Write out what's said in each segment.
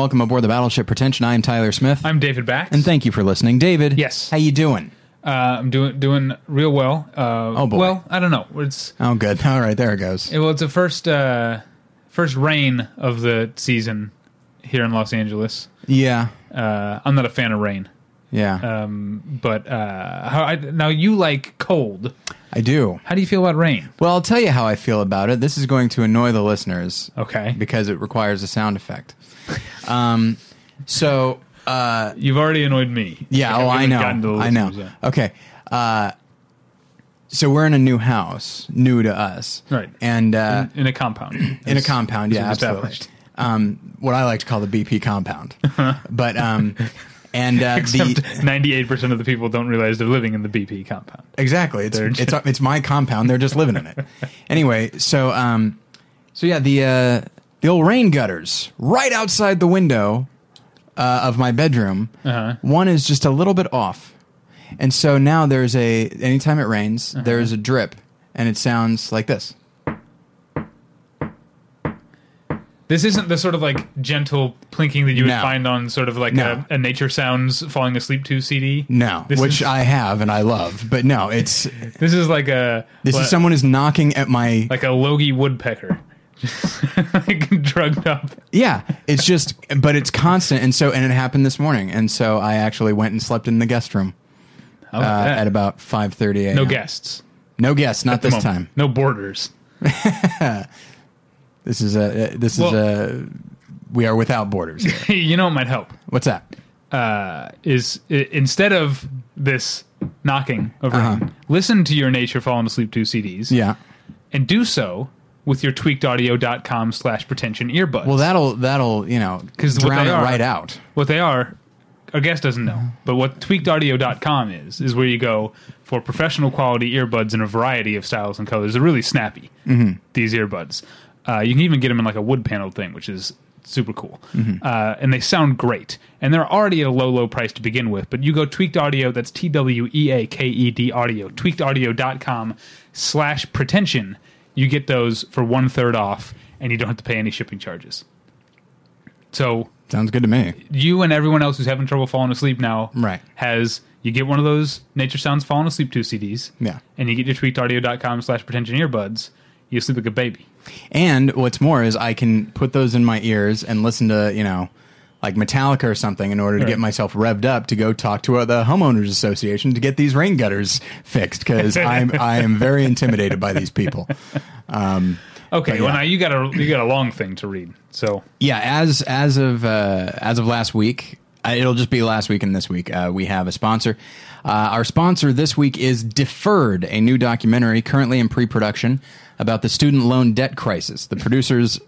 welcome aboard the Battleship Pretension. I am Tyler Smith, I'm David Bax. and thank you for listening, David. Yes. how you doing? uh, I'm doing doing real well. Uh, Oh, boy. Well, I don't know. It's Oh, good. All right, there it goes. well, it's the first uh, first rain of the season here in Los Angeles. Yeah, Uh, I'm not a fan of rain, yeah, um, but uh, how I, now you like cold. I do. How do you feel about rain? Well, I'll tell you how I feel about it. This is going to annoy the listeners Okay, because it requires a sound effect. Um, so uh, you've already annoyed me. yeah, Like, oh, we I haven't know, gotten to the I know. listeners yet. Okay, uh, so we're in a new house, new to us, Right. And uh, in a compound. in a compound, yeah, absolutely. established. Um, what I like to call the BP compound, but um, and uh, Except the 98% of the people don't realize they're living in the BP compound. exactly it's They're it's it's my compound. They're just living in it. Anyway, so um, so yeah, the uh, the old rain gutters right outside the window uh, of my bedroom. Uh-huh. One is just a little bit off, and so now there's a anytime it rains, Uh-huh. there's a drip, and it sounds like this. This isn't the sort of like gentle plinking that you would No. find on sort of like No. a, a Nature Sounds Falling Asleep to CD. No, This which is- I have and I love, but no, it's This is like a this li- is someone is knocking at my like a Logie woodpecker, like drugged up. Yeah, it's just, but it's constant, and so, and it happened this morning, and so I actually went and slept in the guest room uh, about at about five thirty a.m. no guests. no guests, not this moment. time. No borders. This is a, uh, this is a, we are without borders. Here. you know what might help What's that? uh, is i- instead of this knocking of rain, Uh-huh. listen to your Nature Falling Asleep to CDs Yeah. and do so with your tweakedaudio.com slash pretension earbuds. Well, that'll that'll you know 'Cause what drown they it are- right out. what they are our guest doesn't know. But what tweakedaudio.com is is where you go for professional quality earbuds in a variety of styles and colors. They're really snappy these earbuds. Uh, you can even get them in like a wood panel thing which is super cool. Uh, and they sound great. And they're already at a low low price to begin with but you go tweaked audio that's t-w-e-a-k-e-d audio tweakedaudio.com slash pretension you get those for one third off and you don't have to pay any shipping charges so Sounds good to me. you and everyone else who's having trouble falling asleep now Right. has you get one of those nature sounds falling asleep 2 cds Yeah. and you get your tweakedaudio.com slash pretension earbuds you sleep like a baby And what's more is I can put those in my ears and listen to you know. Like Metallica or something, in order to Right. get myself revved up to go talk to uh, the homeowners association to get these rain gutters fixed because I'm I am very intimidated by these people. Um, okay But well now you got a you got a long thing to read so Yeah, as as of uh, as of last week, uh, it'll just be last week and this week. Uh, we have a sponsor. Uh, our sponsor this week is Deferred, a new documentary currently in pre-production about the student loan debt crisis. The producers,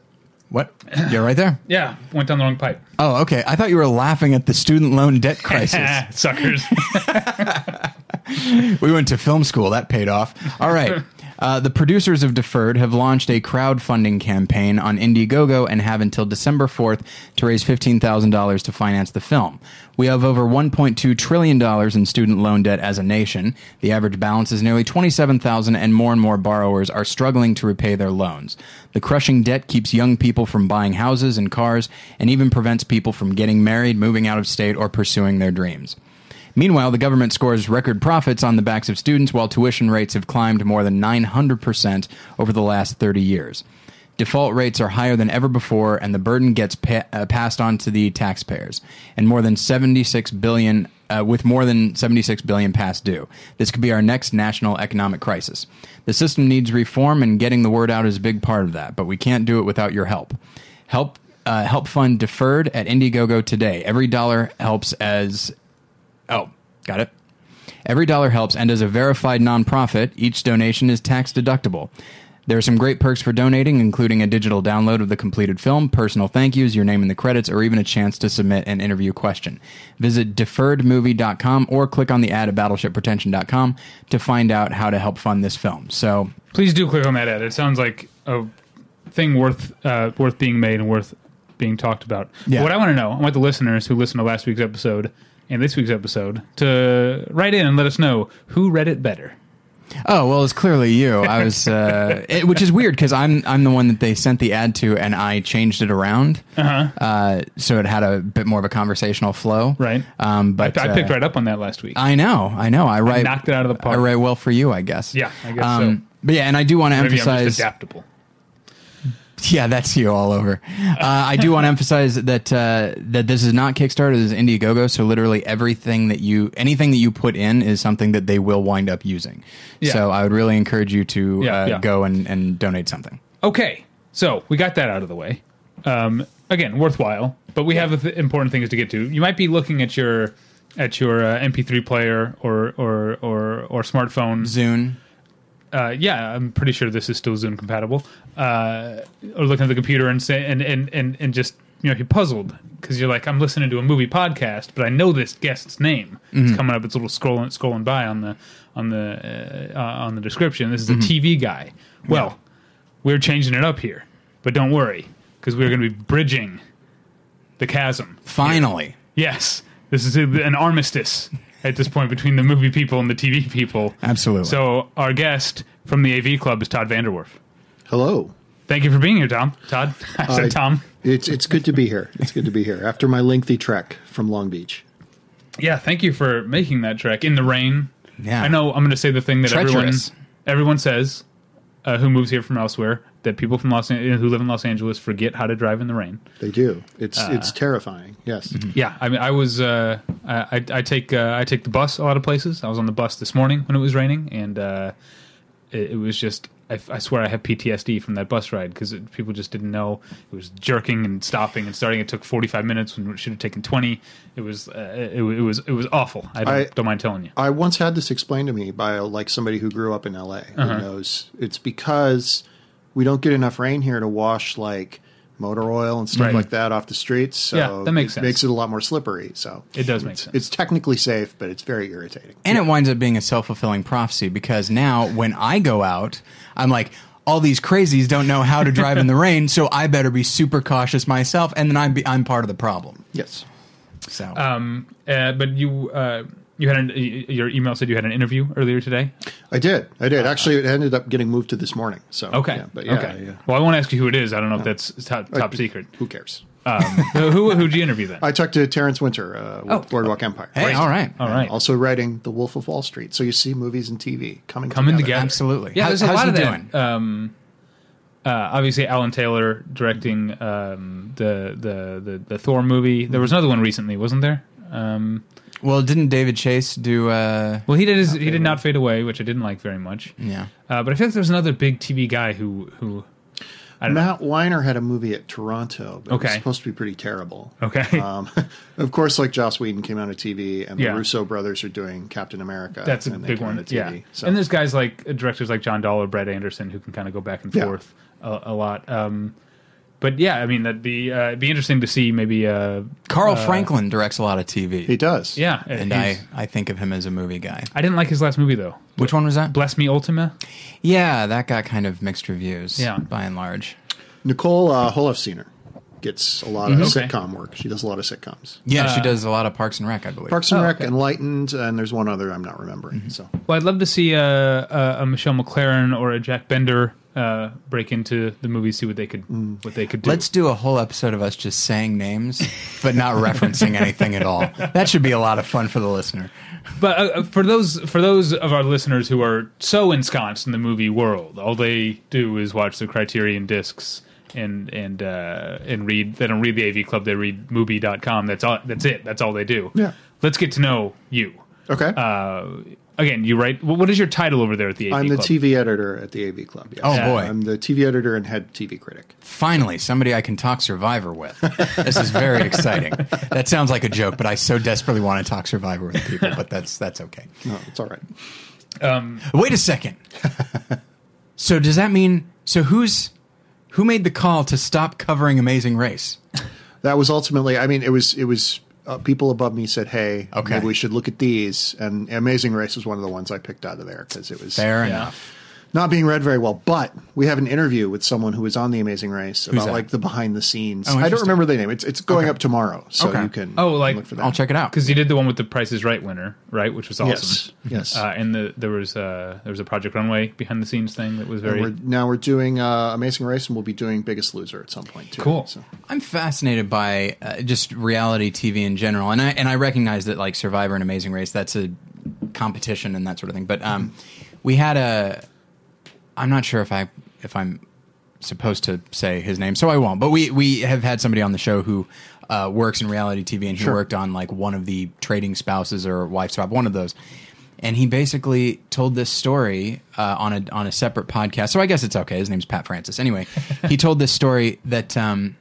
what? You're right there. yeah went down the wrong pipe Oh, okay. I thought you were laughing at the student loan debt crisis. suckers we went to film school. That paid off. All right. Uh, the producers of Deferred have launched a crowdfunding campaign on Indiegogo and have until December 4th to raise $15,000 to finance the film. We have over $1.2 trillion in student loan debt as a nation. The average balance is nearly 27000 and more and more borrowers are struggling to repay their loans. The crushing debt keeps young people from buying houses and cars and even prevents people from getting married, moving out of state, or pursuing their dreams. Meanwhile, the government scores record profits on the backs of students while tuition rates have climbed more than 900% over the last 30 years. Default rates are higher than ever before, and the burden gets pa- uh, passed on to the taxpayers. And more than 76 billion, uh, with more than 76 billion past due, this could be our next national economic crisis. The system needs reform, and getting the word out is a big part of that. But we can't do it without your help. Help uh, help fund deferred at Indiegogo today. Every dollar helps as Oh, got it. Every dollar helps, and as a verified nonprofit, each donation is tax deductible. There are some great perks for donating, including a digital download of the completed film, personal thank yous, your name in the credits, or even a chance to submit an interview question. Visit deferredmovie.com or click on the ad at battleshippretension.com to find out how to help fund this film. So, please do click on that ad it sounds like a thing worth uh, worth being made and worth being talked about Yeah. what i want to know i want the listeners who listened to last week's episode and this week's episode to write in and let us know who read it better Oh well, it's clearly you. I was, uh, it, which is weird because I'm I'm the one that they sent the ad to, and I changed it around, uh-huh. so it had a bit more of a conversational flow. Right. Um, but I picked uh, right up on that last week. I know, I know. I write knocked it out of the park. I write well for you, I guess. Yeah, I guess so. But yeah, and I do want to emphasize. adaptable. Yeah, that's you all over. Uh, I do want to emphasize that uh, that this is not Kickstarter. This is Indiegogo. So literally everything that you, anything that you put in, is something that they will wind up using. Yeah. So I would really encourage you to Yeah, uh, yeah. go and, and donate something. Okay, so we got that out of the way. Um, again, worthwhile, but we have th- important things to get to. You might be looking at your at your uh, MP3 player or or or, or smartphone. Zune. Uh, yeah, I'm pretty sure this is still Zune compatible. Uh, or looking at the computer and say and and and, and just you know you're puzzled because you're like I'm listening to a movie podcast, but I know this guest's name. It's coming up. It's a little scrolling scrolling by on the on the uh, uh, on the description. This is a TV guy. Well, we're changing it up here, but don't worry because we're going to be bridging the chasm. Finally. Yes, this is an armistice at this point between the movie people and the TV people. Absolutely. So our guest from the AV Club is Todd VanDerWerff. Hello. Thank you for being here, Tom. Todd, I said I- Tom. It's it's good to be here. It's good to be here after my lengthy trek from Long Beach. Yeah, thank you for making that trek in the rain. Yeah. I know I'm going to say the thing that everyone everyone says uh, who moves here from elsewhere that people from Los An- who live in Los Angeles forget how to drive in the rain. They do. It's Uh, it's terrifying. Yes. Yeah, I mean, I was uh, I, I I take uh, I take the bus a lot of places. I was on the bus this morning when it was raining, and uh, it, it was just I, I swear I have PTSD from that bus ride because people just didn't know it was jerking and stopping and starting. It took forty five minutes when it should have taken twenty. It was uh, it, it was it was awful. I don't, I- don't mind telling you. I once had this explained to me by like somebody who grew up in LA who Uh-huh. knows it's because we don't get enough rain here to wash like motor oil and stuff Right. like that off the streets. So Yeah, that makes it sense. makes it a lot more slippery. So It does make it's, sense. It's technically safe, but it's very irritating. And it winds up being a self fulfilling prophecy because now when I go out, I'm like, all these crazies don't know how to drive in the rain, so I better be super cautious myself, and then I'm be, I'm part of the problem. Yes. So Um, uh, but you uh, you had an, your email said you had an interview earlier today. I did. I did. Actually, it ended up getting moved to this morning. So Uh, Okay, yeah, but yeah, okay. yeah. Well, I won't ask you who it is. I don't know if that's top, top secret. Who cares? Um, who who'd you interview then? I talked to Terrence Winter uh, with Oh. Boardwalk Empire. hey, all right, All right. Also writing The Wolf of Wall Street. So you see movies and TV coming coming together. together. Absolutely. Yeah, How- there's a how's lot he of doing? that. Um, uh, obviously, Alan Taylor directing um, the, the the the Thor movie. There was another one recently, wasn't there? Um, Well, didn't David Chase do? Uh, well, he did his, he did not fade away, which I didn't like very much. yeah. Uh, but I feel like there was another big TV guy who who. I don't know. Matt Weiner had a movie at Toronto, but it Okay. was supposed to be pretty terrible. Okay. Um, of course, like Joss Whedon came out of TV, and Yeah. the Russo brothers are doing Captain America. That's a and big one. out of Yeah, TV, so. and there's guys like uh, directors like John Dahl or Brad Anderson who can kind of go back and Yeah. forth a, a lot. Um, but yeah, I mean that'd be uh, it'd be interesting to see maybe. Uh, Carl Franklin directs a lot of TV. he does. yeah, and I, I think of him as a movie guy. I didn't like his last movie though. Which one was that? Bless Me Ultima. Yeah, that got kind of mixed reviews. Yeah. by and large. Nicole uh, Holofcener gets a lot of Okay. sitcom work. She does a lot of sitcoms. Yeah, she Uh, does a lot of Parks and Rec, I believe. Parks and Oh, Rec, okay. Enlightened, and there's one other I'm not remembering. Mm-hmm. So Well, I'd love to see a, a, a Michelle MacLaren or a Jack Bender uh, break into the movie, see what they could what they could do. Let's do a whole episode of us just saying names, but not referencing anything at all. That should be a lot of fun for the listener. But uh, for those for those of our listeners who are so ensconced in the movie world, all they do is watch the Criterion discs and and uh, and read. They don't read the AV Club. They read Movie.com. That's all. That's it. That's all they do. Yeah. Let's get to know you. okay, Uh, again, you write. What is your title over there at the AV I'm the Club? TV editor at the AV Club. Yes. Oh, boy. I'm the TV editor and head TV critic. Finally, somebody I can talk Survivor with. This is very exciting. That sounds like a joke, but I so desperately want to talk Survivor with people. But that's that's okay. No, it's all right. Um, Wait a second. So does that mean? So who's who made the call to stop covering Amazing Race? that was ultimately i mean it was it was uh, people above me said hey Okay. maybe we should look at these and amazing race was one of the ones i picked out of there because it was Fair Yeah. enough. Not being read very well. But we have an interview with someone who was on The Amazing Race about like the behind the scenes. Oh, I don't remember the name. It's it's going up tomorrow, so Okay. you can Oh, like- look for that. I'll check it out. because you did the one with the Price is Right winner, right? Which was awesome. Yes, yes. Uh, and the, there was uh, there was a Project Runway behind the scenes thing that was very we're, now we're doing uh, Amazing Race, and we'll be doing Biggest Loser at some point too. Cool. So. I'm fascinated by uh, just reality TV in general, and I and I recognize that like Survivor and Amazing Race that's a competition and that sort of thing. But um, we had a, I'm not sure if I if I'm supposed to say his name, so I won't. But we we have had somebody on the show who uh, works in reality TV, and he Sure. worked on like one of the trading spouses or wife swap, one of those. And he basically told this story uh, on a on a separate podcast. So I guess it's okay. His name's Pat Francis. Anyway, he told this story that um,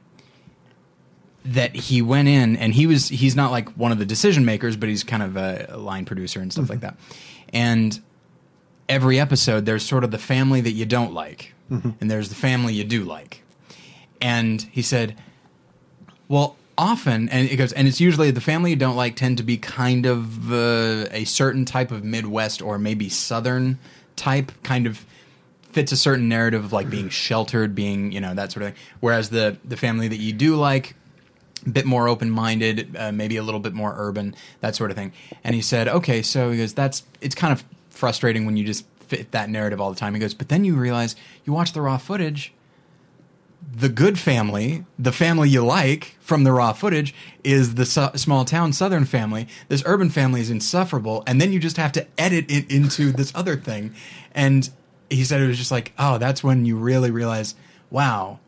that he went in and he was he's not like one of the decision makers, but he's kind of a, a line producer and stuff like that. And every episode, there's sort of the family that you don't like, and there's the family you do like. And he said, well, often, and it goes, and it's usually the family you don't like tend to be kind of uh, a certain type of Midwest or maybe Southern type, kind of fits a certain narrative of like being sheltered, being you know that sort of thing. Whereas the the family that you do like, a bit more open minded, uh, maybe a little bit more urban, that sort of thing. And he said, okay, so he goes, that's it's kind of frustrating when you just fit that narrative all the time. He goes, but then you realize you watch the raw footage the good family, the family you like from the raw footage, is the su- small town southern family. This urban family is insufferable, and then you just have to edit it into this other thing. And he said it was just like, oh, that's when you really realize, wow,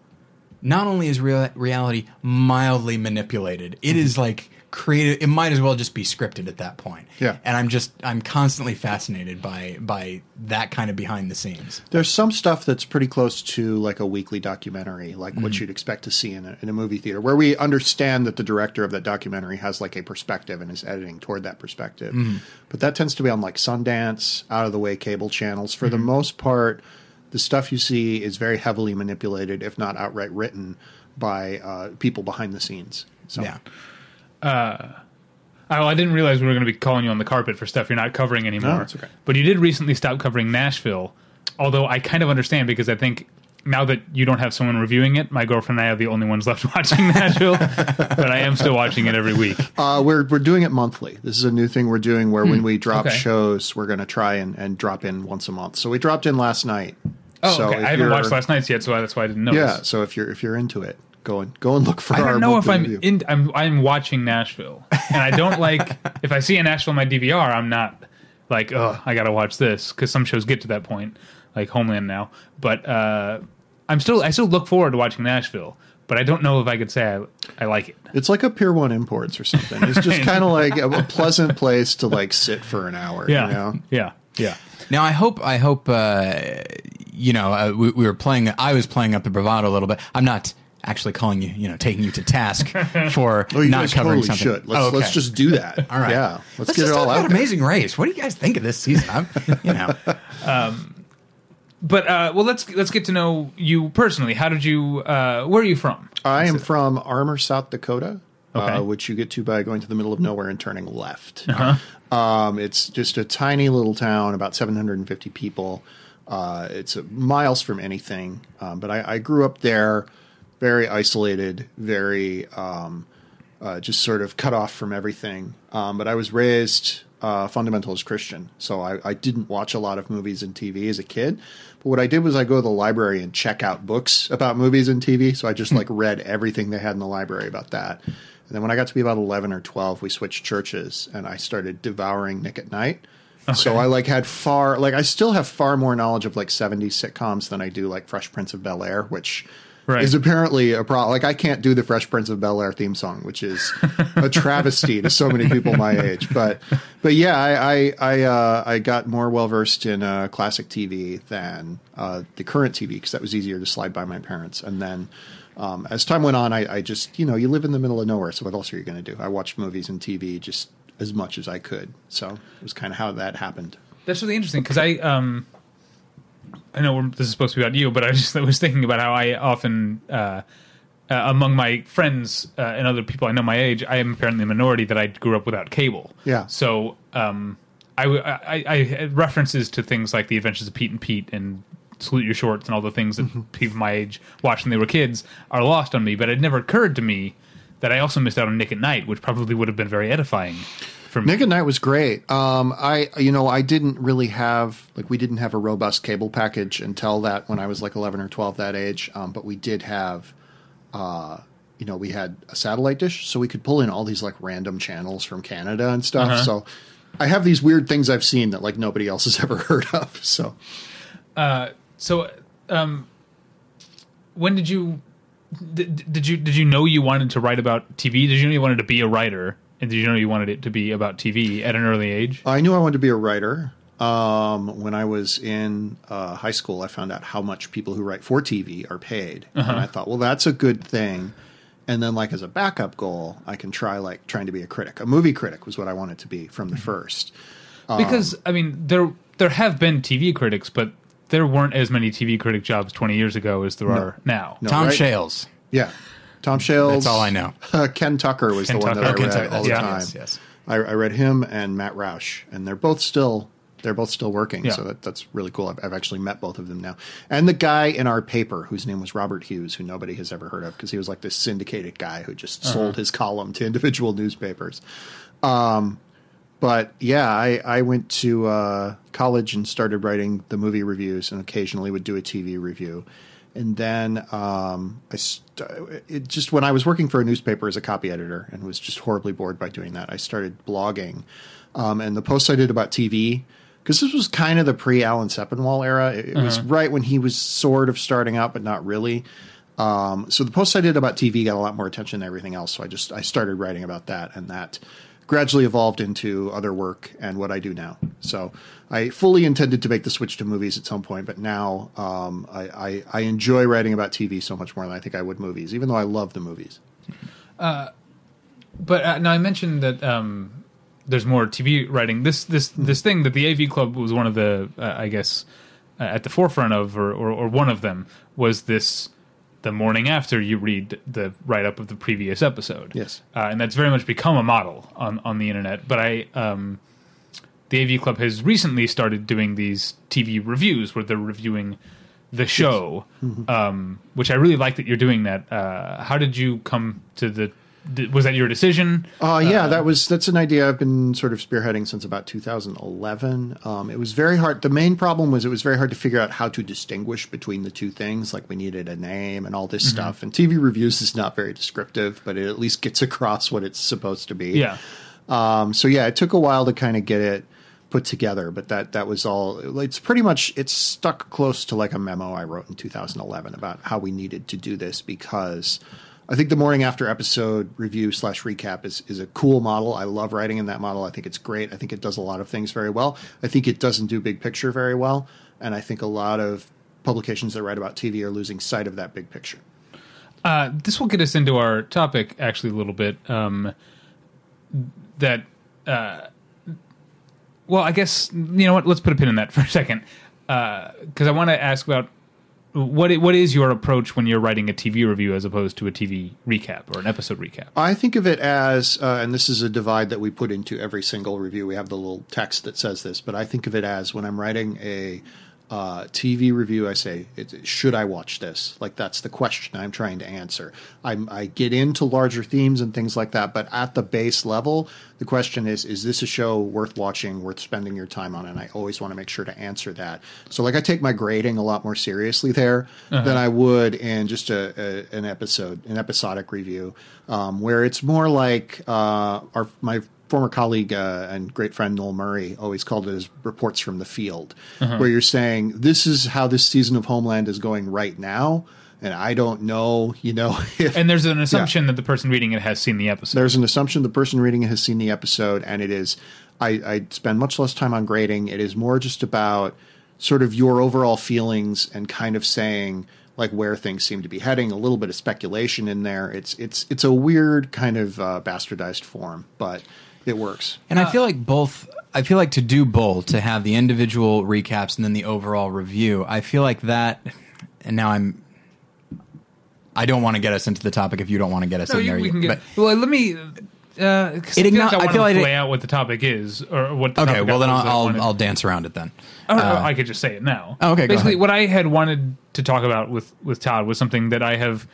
not only is real- reality mildly manipulated, it is like created. It might as well just be scripted at that point. Yeah. and I'm just I'm constantly fascinated by by that kind of behind the scenes. There's some stuff that's pretty close to like a weekly documentary, like Mm-hmm. what you'd expect to see in a, in a movie theater, where we understand that the director of that documentary has like a perspective and is editing toward that perspective. Mm-hmm. But that tends to be on like Sundance, out of the way cable channels. For the Mm-hmm. most part, the stuff you see is very heavily manipulated, if not outright written, by uh, people behind the scenes. So Yeah. Oh, I didn't realize we were going to be calling you on the carpet for stuff you're not covering anymore. No, it's okay. But you did recently stop covering Nashville, although I kind of understand because I think now that you don't have someone reviewing it, my girlfriend and I are the only ones left watching Nashville. but I am still watching it every week. Uh, we're we're doing it monthly. This is a new thing we're doing where when we drop Hmm. Okay. shows, we're going to try and, and drop in once a month. So we dropped in last night. Oh, so okay. I haven't watched last night's yet, so that's why I didn't know. Yeah, so if you're if you're into it, go and go and look for I don't know if I'm review. in. I'm I'm watching Nashville, and I don't like if I see a Nashville on my DVR. I'm not like, oh, I got to watch this because some shows get to that point, like Homeland now. But uh, I'm still I still look forward to watching Nashville, but I don't know if I could say I, I like it. It's like a Pier One Imports or something. It's just kind of like a, a pleasant place to like sit for an hour. Yeah, you know? yeah, yeah. Now I hope I hope uh, you know uh, we, we were playing. I was playing up the bravado a little bit. I'm not actually calling you, you know, taking you to task for Oh, you not guys covering totally something. should. Let's Oh, okay. let's just do that. all right. Yeah, let's, Let's get just it all talk out. about. Amazing Race. What do you guys think of this season? I'm, you know, But uh, well, let's let's get to know you personally. How did you? Uh, where are you from? I am from Armour, South Dakota, Okay. uh, which you get to by going to the middle of nowhere and turning left. Uh-huh. Um, it's just a tiny little town, about 750 people. Uh, it's uh, miles from anything, um, but I, I grew up there, very isolated, very um, uh, just sort of cut off from everything. Um, but I was raised uh, fundamentalist Christian, so I, I didn't watch a lot of movies and TV as a kid. But what I did was I go to the library and check out books about movies and TV. So I just like read everything they had in the library about that. And then when I got to be about eleven or twelve, we switched churches, and I started devouring Nick at Night. So I like had far like I still have far more knowledge of like 70s sitcoms than I do like Fresh Prince of Bel Air, which Right. is apparently a problem. Like I can't do the Fresh Prince of Bel Air theme song, which is a travesty to so many people my age. But but yeah, I I I, uh, I got more well versed in uh, classic TV than uh, the current TV because that was easier to slide by my parents. And then um, as time went on, I, I just you know you live in the middle of nowhere, so what else are you going to do? I watched movies and TV just as much as I could. So it was kind of how that happened. That's really interesting because I um I know this is supposed to be about you, but I just I was thinking about how I often uh, uh, among my friends uh, and other people I know my age, I am apparently a minority that I grew up without cable. Yeah. So um, I, I- I references to things like the Adventures of Pete and Pete and Salute Your Shorts and all the things Mm-hmm. that people my age watched when they were kids are lost on me. But it never occurred to me that I also missed out on Nick at Night, which probably would have been very edifying me. Nick at Night was great. Um, I, you know, I didn't really have like we didn't have a robust cable package until that when I was like eleven or twelve that age. Um, but we did have, uh, you know, we had a satellite dish, so we could pull in all these like random channels from Canada and stuff. Uh-huh. So I have these weird things I've seen that like nobody else has ever heard of. So So, um, when did you did, did you did you know you wanted to write about TV? Did you know you wanted to be a writer? And did you know you wanted it to be about TV at an early age? I knew I wanted to be a writer. Um, when I was in uh, high school, I found out how much people who write for TV are paid, and I thought, well, that's a good thing. And then, like as a backup goal, I can try like trying to be a critic. A movie critic was what I wanted to be from the first. Because I mean, there there have been TV critics, but there weren't as many TV critic jobs twenty years ago as there are now. No. Tom right? Shales. Yeah, Tom Shales. That's all I know. Ken Tucker was Ken the one Tucker. that I Ken read Tucker, all the yeah. time. Yes, yes. I, I read him and Matt Roush, and they're both still they're both still working. Yeah. So that, that's really cool. I've, I've actually met both of them now, and the guy in our paper whose name was Robert Hughes, who nobody has ever heard of because he was like this syndicated guy who just sold his column to individual newspapers. Um, but yeah, I, I went to uh, college and started writing the movie reviews, and occasionally would do a TV review. And then um, I st- it just when I was working for a newspaper as a copy editor and was just horribly bored by doing that, I started blogging. Um, and the posts I did about TV, because this was kind of the pre Alan Sepinwall era. It, it was right when he was sort of starting out, but not really. Um, so the posts I did about TV got a lot more attention than everything else. So I just I started writing about that, and that gradually evolved into other work and what I do now. So I fully intended to make the switch to movies at some point, but now um, I, I, I enjoy writing about TV so much more than I think I would movies, even though I love the movies. But uh, now I mentioned that um, there's more TV writing. This this this thing that the AV Club was one of the uh, I guess uh, at the forefront of, or, or or one of them was this. The morning after you read the write up of the previous episode, Yes. uh, and that's very much become a model on on the internet. But I, um, the AV Club has recently started doing these TV reviews where they're reviewing the show, um, which I really like that you're doing that. Uh, how did you come to the? Was that your decision? Uh, yeah, that was that's an idea I've been sort of spearheading since about 2011. Um, it was very hard. The main problem was it was very hard to figure out how to distinguish between the two things. Like we needed a name and all this stuff. And TV reviews is not very descriptive, but it at least gets across what it's supposed to be. Yeah. Um, so yeah, it took a while to kind of get it put together, but that that was all. It's pretty much it's stuck close to like a memo I wrote in 2011 about how we needed to do this because I think the morning after episode review slash recap is is a cool model. I love writing in that model. I think it's great. I think it does a lot of things very well. I think it doesn't do big picture very well, and I think a lot of publications that write about TV are losing sight of that big picture. Uh, this will get us into our topic actually a little bit. Um, that, uh, well, I guess you know what. Let's put a pin in that for a second, because I want to ask about what what is your approach when you're writing a TV review as opposed to a TV recap or an episode recap. I think of it as, uh, and this is a divide that we put into every single review. We have the little text that says this, but I think of it as when I'm writing a uh, TV review, I say, it, "Should I watch this?" Like that's the question I'm trying to answer. I'm, I get into larger themes and things like that, but at the base level, the question is: Is this a show worth watching, worth spending your time on? And I always want to make sure to answer that. So, like, I take my grading a lot more seriously there than I would in just a, a an episode, an episodic review, um, where it's more like uh, our my former colleague uh, and great friend Noel Murray always called it as reports from the field, where you're saying this is how this season of Homeland is going right now, and I don't know, you know, if And there's an assumption that the person reading it has seen the episode. there's an assumption the person reading it has seen the episode, and it is. I, I spend much less time on grading. It is more just about sort of your overall feelings and kind of saying like where things seem to be heading. A little bit of speculation in there. It's it's it's a weird kind of uh, bastardized form, but it works. And I feel like both. I feel like to do both, to have the individual recaps and then the overall review. I feel like that. And now I'm. I don't want to get us into the topic if you don't want to get us No, in you- there. we can get. but well, let me. Uh, 'cause It I feel igno- like I, I feel to like it- lay out what the topic is, or what. The Okay, topic well then I'll I I'll, I'll dance around it then. Oh, I could just say it now. Oh, okay, go Basically, ahead. what I had wanted to talk about with with Todd was something that I have,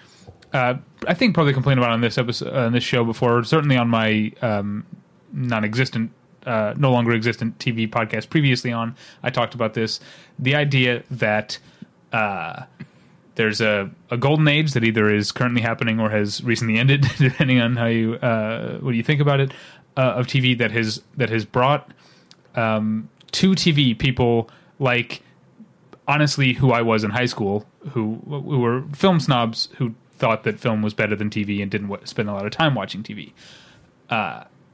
uh, I think, probably complained about on this episode, uh, on this show before. Certainly on my um, non-existent, uh, no longer existent TV podcast previously on, I talked about this. The idea that uh, there's a, a golden age that either is currently happening or has recently ended, depending on how you uh, what you think about it, uh, of TV that has that has brought um, to TV people like honestly who I was in high school, who who were film snobs who thought that film was better than TV and didn't wa spend a lot of time watching TV.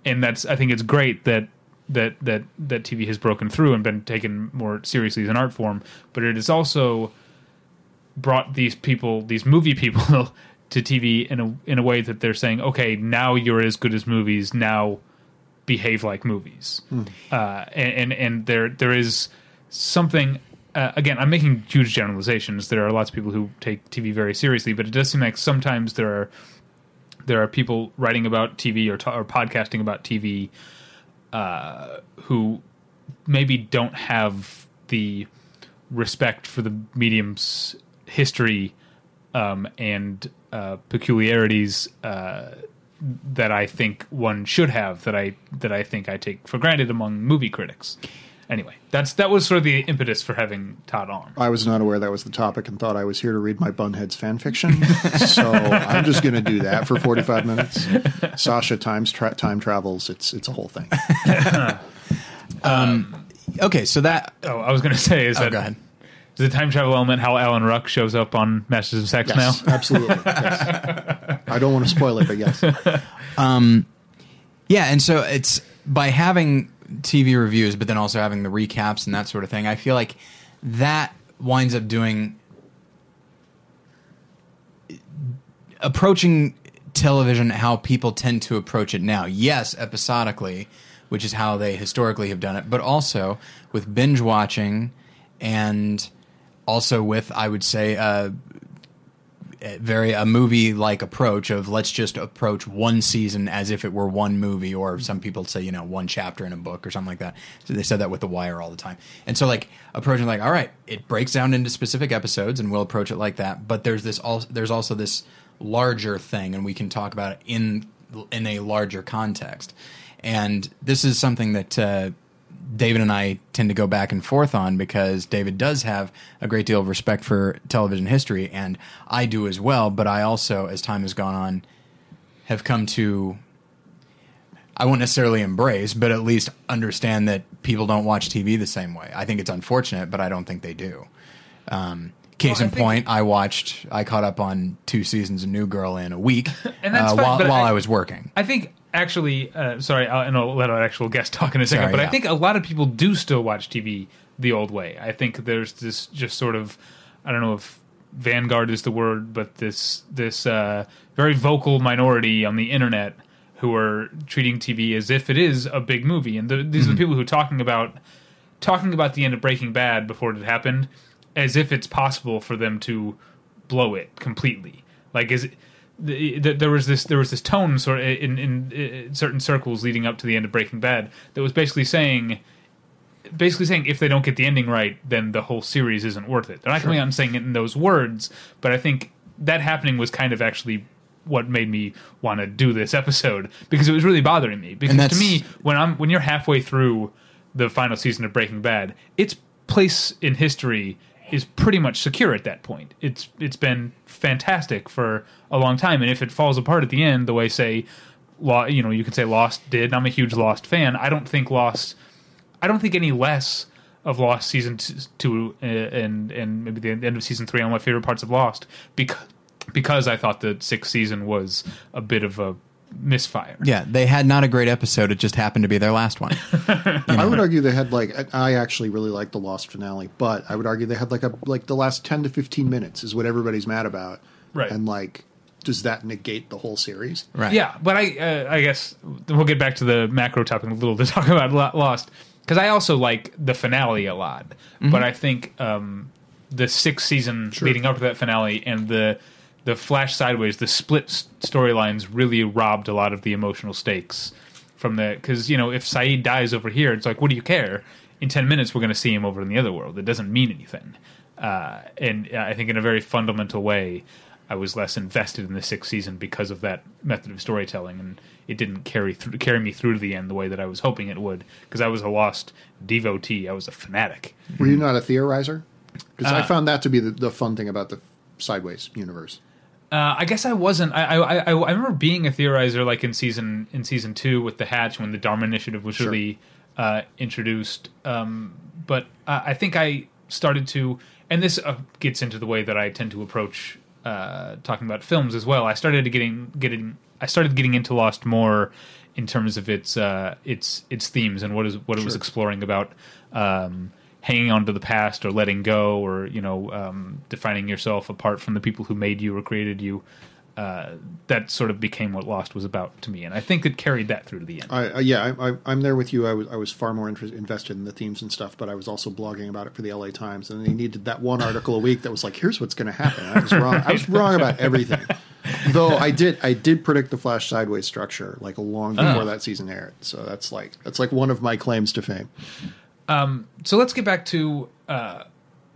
And that's I think it's great that that that that TV has broken through and been taken more seriously as an art form, but it has also brought these people, these movie people, to TV in a in a way that they're saying, okay, now you're as good as movies. Now behave like movies. Uh, and, and and there there is something. Uh, again, I'm making huge generalizations. There are lots of people who take TV very seriously, but it does seem like sometimes there are there are people writing about TV or, or podcasting about TV uh, who maybe don't have the respect for the medium's history um, and uh, peculiarities uh, that I think one should have. That I that I think I take for granted among movie critics. Anyway, that's that was sort of the impetus for having Todd on. I was not aware that was the topic and thought I was here to read my Bunheads fan fiction. so I'm just going to do that for 45 minutes. Sasha times tra- time travels. It's it's a whole thing. Um, okay, so that Oh, I was going to say is oh, that go ahead. is the time travel element how Alan Ruck shows up on Masters of Sex Yes, now? absolutely. Yes. I don't want to spoil it, but yes. Um, yeah, and so it's by having TV reviews, but then also having the recaps and that sort of thing. I feel like that winds up doing approaching television how people tend to approach it now. Yes, episodically, which is how they historically have done it, but also with binge watching and also with I would say uh, very a movie like approach of let's just approach one season as if it were one movie or some people say you know one chapter in a book or something like that. So they said that with the wire all the time. And so like approaching like all right it breaks down into specific episodes and we'll approach it like that. But there's this also there's also this larger thing and we can talk about it in in a larger context. And this is something that uh, David and I tend to go back and forth on because David does have a great deal of respect for television history, and I do as well. But I also, as time has gone on, have come to I won't necessarily embrace, but at least understand that people don't watch TV the same way. I think it's unfortunate, but I don't think they do. Um, case Well, in point, I watched, I caught up on two seasons of New Girl in a week And that's uh, fine, while, while I- I was working. I think actually, uh, sorry, I'll, and I'll let our actual guest talk in a second. Sorry, but I think a lot of people do still watch TV the old way. I think there's this just sort of, I don't know if vanguard is the word, but this this uh, very vocal minority on the internet who are treating TV as if it is a big movie, and the, these Mm-hmm. are the people who are talking about talking about the end of Breaking Bad before it happened, as if it's possible for them to blow it completely. Like, is it, the, the, there was this there was this tone sort of in, in, in certain circles leading up to the end of Breaking Bad that was basically saying. Basically saying if they don't get the ending right, then the whole series isn't worth it. They're not coming out and saying it in those words, but I think that happening was kind of actually what made me want to do this episode because it was really bothering me. Because to me, when I'm when you're halfway through the final season of Breaking Bad, its place in history is pretty much secure at that point. It's it's been fantastic for a long time, and if it falls apart at the end, the way say, Lo- you know, you could say Lost did. I'm a huge Lost fan. I don't think Lost. I don't think any less of Lost season two uh, and and maybe the end of season three on my favorite parts of Lost because because I thought the sixth season was a bit of a misfire. Yeah, they had not a great episode. It just happened to be their last one. I would argue they had like I actually really like the Lost finale, but I would argue they had like a like the last ten to fifteen minutes is what everybody's mad about, Right. And like, does that negate the whole series? right. Yeah, but I uh, I guess we'll get back to the macro topic in a little to talk about Lost because I also like the finale a lot, but I think um, the sixth season leading up to that finale and the the Flash Sideways, the split storylines really robbed a lot of the emotional stakes from the because you know if Sayid dies over here, it's like what do you care? In ten minutes, we're going to see him over in the other world. It doesn't mean anything. Uh, and I think in a very fundamental way, I was less invested in the sixth season because of that method of storytelling, and it didn't carry through carry me through to the end the way that I was hoping it would. Because I was a lost devotee, I was a fanatic. Were you not a theorizer? Because Uh, I found that to be the, the fun thing about the Sideways universe. Uh, I guess I wasn't. I, I I I remember being a theorizer like in season in season two with the Hatch when the Dharma Initiative was Sure. really uh, introduced. Um, but uh, I think I started to, and this uh, gets into the way that I tend to approach uh, talking about films as well. I started getting getting I started getting into Lost more in terms of its uh, its its themes and what is what it was exploring about. Um, hanging on to the past or letting go or you know um, defining yourself apart from the people who made you or created you uh, that sort of became what lost was about to me and i think it carried that through to the end I, I yeah, I, I, I'm there with you. I was I was far more inter- invested in the themes and stuff, but I was also blogging about it for the LA Times, and they needed that one article a week that was like, "Here's what's going to happen." And I was wrong. I was wrong about everything. Though I did I did predict the Flash sideways structure like a long before Oh. that season aired. So that's like that's like one of my claims to fame. So let's get back to uh,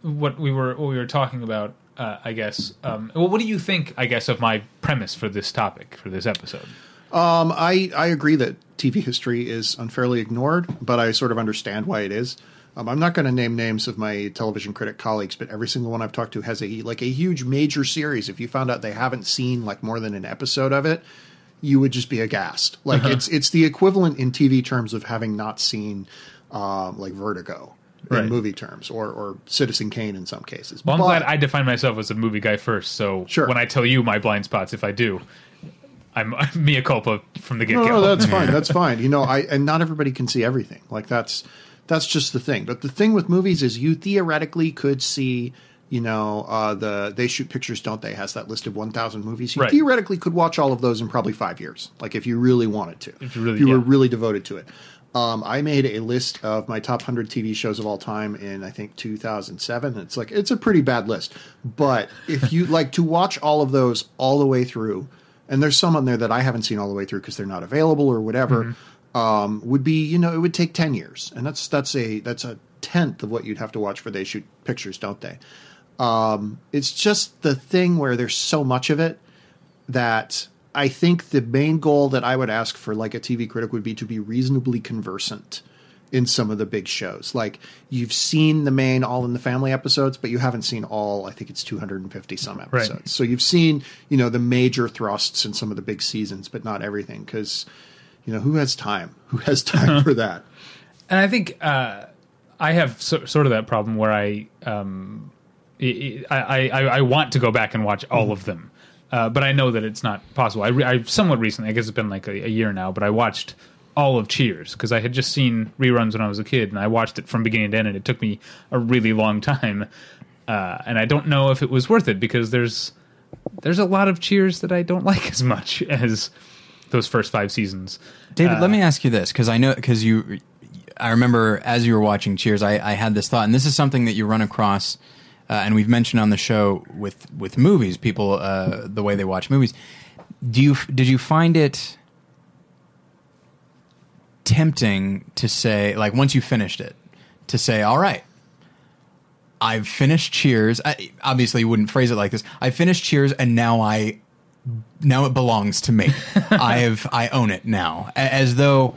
what we were what we were talking about uh, i guess um, well, what do you think i guess of my premise for this topic for this episode Um, I I agree that TV history is unfairly ignored, but I sort of understand why it is. Um, I'm not going to name names of my television critic colleagues, but every single one I've talked to has a like a huge major series. If you found out they haven't seen like more than an episode of it, you would just be aghast. Like it's it's the equivalent in TV terms of having not seen um, like Vertigo Right. in movie terms, or or Citizen Kane in some cases. well i'm But- glad i define myself as a movie guy first so Sure. when i tell you my blind spots if i do i'm mea culpa from the get-go No, no, that's fine. That's fine. You know, I and not everybody can see everything. Like that's that's just the thing. But the thing with movies is you theoretically could see, you know, uh, the they shoot pictures, don't they? Has that list of one thousand movies. You Right. theoretically could watch all of those in probably five years, like if you really wanted to. If you really- were yeah. really devoted to it. Um, I made a list of my top hundred TV shows of all time in I think 2007. It's like it's a pretty bad list, but if you like to watch all of those all the way through, and there's some on there that I haven't seen all the way through because they're not available or whatever, um, would be you know it would take 10 years, and that's that's a that's a tenth of what you'd have to watch for they shoot pictures, don't they? Um, it's just the thing where there's so much of it that I think the main goal that I would ask for like a TV critic would be to be reasonably conversant in some of the big shows. Like you've seen the main All in the Family episodes, but you haven't seen all. I think it's 250 some episodes. So you've seen you know the major thrusts in some of the big seasons, but not everything because you know who has time? Who has time for that? and I think uh, I have so, sort of that problem where I, um, I, I, I, I want to go back and watch all of them, uh, but I know that it's not possible. I, re- I somewhat recently, I guess it's been like a, a year now, but I watched all of Cheers because I had just seen reruns when I was a kid, and I watched it from beginning to end, and it took me a really long time, uh, and I don't know if it was worth it because there's there's a lot of Cheers that I don't like as much as those first five seasons. David, let me ask you this because I know because you, I remember as you were watching Cheers, I, I had this thought, and this is something that you run across, uh, and we've mentioned on the show with with movies, people uh, the way they watch movies. Do you did you find it tempting to say like once you finished it to say, all right, I've finished Cheers. I, obviously, you wouldn't phrase it like this. I finished Cheers, and now I now it belongs to me. I have I own it now, as though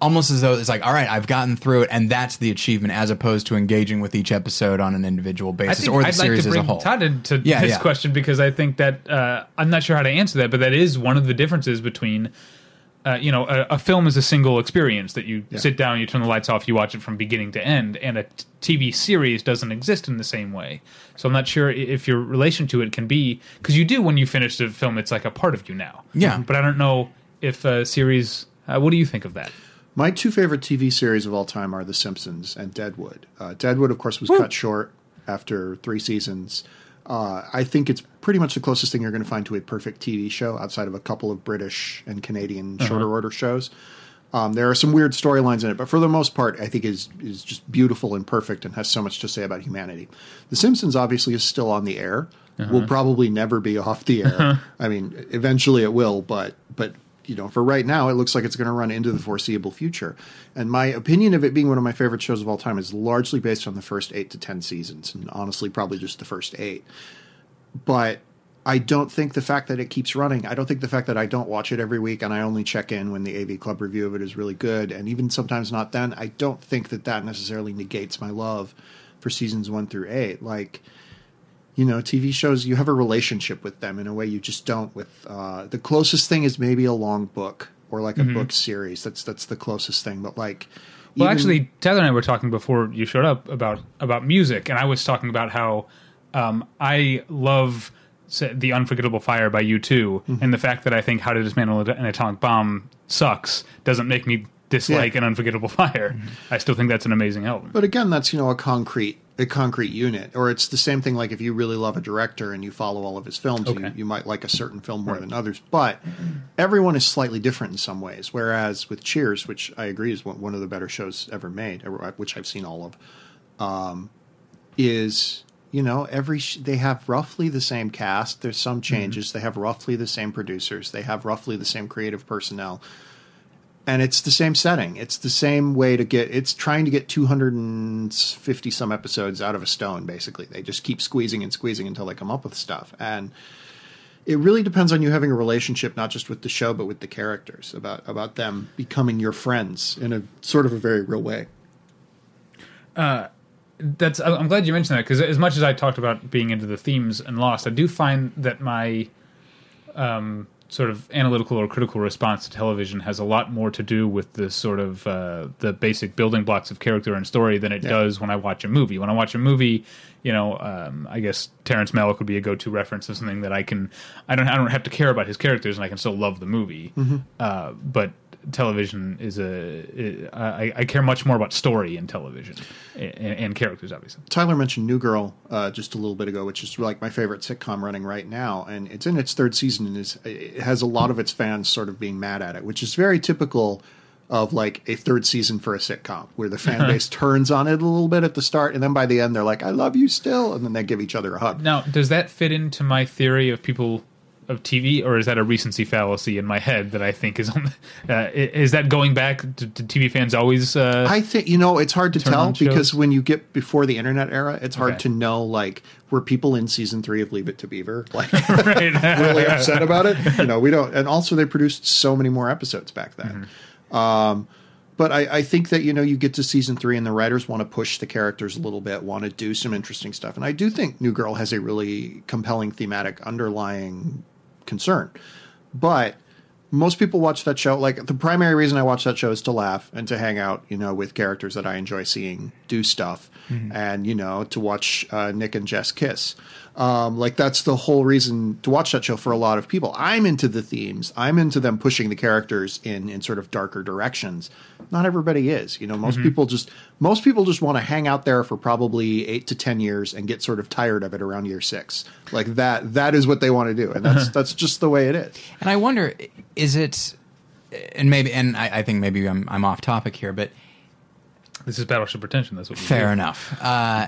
almost as though it's like, all right, I've gotten through it, and that's the achievement, as opposed to engaging with each episode on an individual basis or the I'd series like to as a bring whole. Todd into Yeah, this yeah. question because I think that uh, I'm not sure how to answer that, but that is one of the differences between. Uh, you know, a, a film is a single experience that you sit down, you turn the lights off, you watch it from beginning to end, and a t- TV series doesn't exist in the same way. So I'm not sure if your relation to it can be because you do when you finish the film, it's like a part of you now. Yeah. but I don't know if a series. Uh, what do you think of that? My two favorite TV series of all time are The Simpsons and Deadwood. Uh, Deadwood, of course, was cut short after three seasons. Uh, I think it's pretty much the closest thing you're going to find to a perfect TV show outside of a couple of British and Canadian shorter order shows. Um, there are some weird storylines in it, but for the most part, I think is is just beautiful and perfect, and has so much to say about humanity. The Simpsons obviously is still on the air. Will probably never be off the air. I mean, eventually it will, but but you know, for right now, it looks like it's going to run into the foreseeable future. And my opinion of it being one of my favorite shows of all time is largely based on the first eight to ten seasons, and honestly, probably just the first eight. But I don't think the fact that it keeps running, I don't think the fact that I don't watch it every week and I only check in when the AV Club review of it is really good, and even sometimes not then, I don't think that that necessarily negates my love for seasons one through eight. Like, you know, TV shows, you have a relationship with them in a way you just don't with uh, the closest thing is maybe a long book or like a book series. That's that's the closest thing. But like, Well, even- actually, Tyler and I were talking before you showed up about about music, and I was talking about how um, I love the Unforgettable Fire by U 2 Mm-hmm. and the fact that I think How to Dismantle an Atomic Bomb sucks doesn't make me dislike Yeah. an Unforgettable Fire. I still think that's an amazing album. But again, that's you know a concrete a concrete unit, or it's the same thing. Like if you really love a director and you follow all of his films, Okay. you, you might like a certain film more than others. But everyone is slightly different in some ways. Whereas with Cheers, which I agree is one of the better shows ever made, which I've seen all of, um, is you know every sh- they have roughly the same cast. There's some changes. They have roughly the same producers. They have roughly the same creative personnel and it's the same setting. It's the same way to get. It's trying to get 250 some episodes out of a stone. Basically, they just keep squeezing and squeezing until they come up with stuff. And it really depends on you having a relationship, not just with the show, but with the characters. About about them becoming your friends in a sort of a very real way. Uh, that's I'm glad you mentioned that because as much as I talked about being into the themes and Lost, I do find that my um, sort of analytical or critical response to television has a lot more to do with the sort of uh, the basic building blocks of character and story than it Yeah. does when I watch a movie. When I watch a movie, you know, um, I guess Terrence Malick would be a go-to reference of something that I can I don't I don't have to care about his characters and I can still love the movie. Uh, but television is a I, I care much more about story in television and, and characters, obviously. Tyler mentioned New Girl uh, just a little bit ago, which is like my favorite sitcom running right now, and it's in its third season, and is it has a lot of its fans sort of being mad at it, which is very typical of like a third season for a sitcom, where the fan base turns on it a little bit at the start, and then by the end they're like, "I love you still," and then they give each other a hug. Now, does that fit into my theory of people of TV, or is that a recency fallacy in my head that I think is on? The, uh, is that going back to, to TV fans always? Uh, I think you know it's hard to tell because when you get before the internet era, it's hard Okay. to know like were people in season three of Leave It to Beaver like really upset about it. You know, we don't. And also, they produced so many more episodes back then. Um, but I, I think that you know you get to season three and the writers want to push the characters a little bit, want to do some interesting stuff, and I do think New Girl has a really compelling thematic underlying concern. But most people watch that show like the primary reason I watch that show is to laugh and to hang out, you know, with characters that I enjoy seeing do stuff, and you know, to watch uh, Nick and Jess kiss. Um, like that's the whole reason to watch that show for a lot of people. I'm into the themes. I'm into them pushing the characters in in sort of darker directions. Not everybody is. You know, most people just most people just want to hang out there for probably eight to ten years and get sort of tired of it around year six. Like that. That is what they want to do, and that's that's just the way it is. And I wonder, is it, and maybe, and I, I think maybe I'm, I'm off topic here, but this is Battleship Pretension. That's what. We fair do. enough. Uh,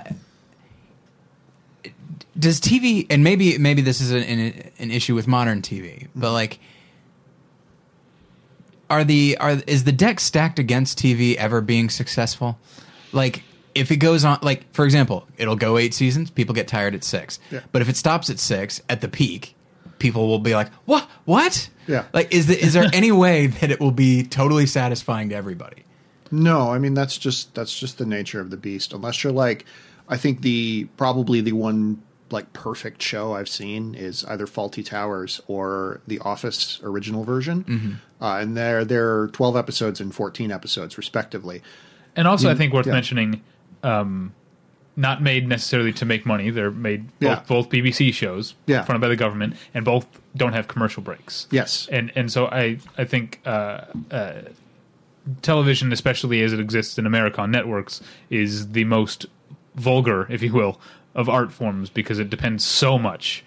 does TV, and maybe maybe this is an, an, an issue with modern TV, but mm-hmm. like, are the are is the deck stacked against TV ever being successful? Like, if it goes on, like for example, it'll go eight seasons, people get tired at six, Yeah. but if it stops at six at the peak. People will be like, "What? What? Yeah. Like, is the, is there any way that it will be totally satisfying to everybody? No, I mean that's just that's just the nature of the beast. Unless you're like, I think the probably the one like perfect show I've seen is either Fawlty Towers or The Office original version, uh, and they're they're twelve episodes and fourteen episodes respectively. And also, I think worth yeah. mentioning, um, not made necessarily to make money. They're made both, Yeah. both BBC shows, Yeah. funded by the government, and both don't have commercial breaks. Yes, and and so I I think uh, uh, television, especially as it exists in America on networks, is the most vulgar, if you will, of art forms because it depends so much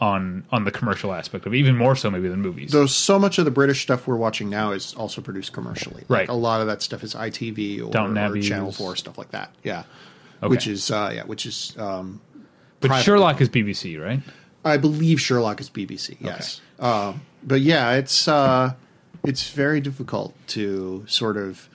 on on the commercial aspect of it, even more so maybe than movies. Though so much of the British stuff we're watching now is also produced commercially. Like, Right. a lot of that stuff is ITV or, or Channel Four stuff like that. Yeah, Okay. which is uh, yeah, which is um, but. Sherlock is BBC, right? I believe Sherlock is BBC. Yes, um, but yeah, it's uh, it's very difficult to sort of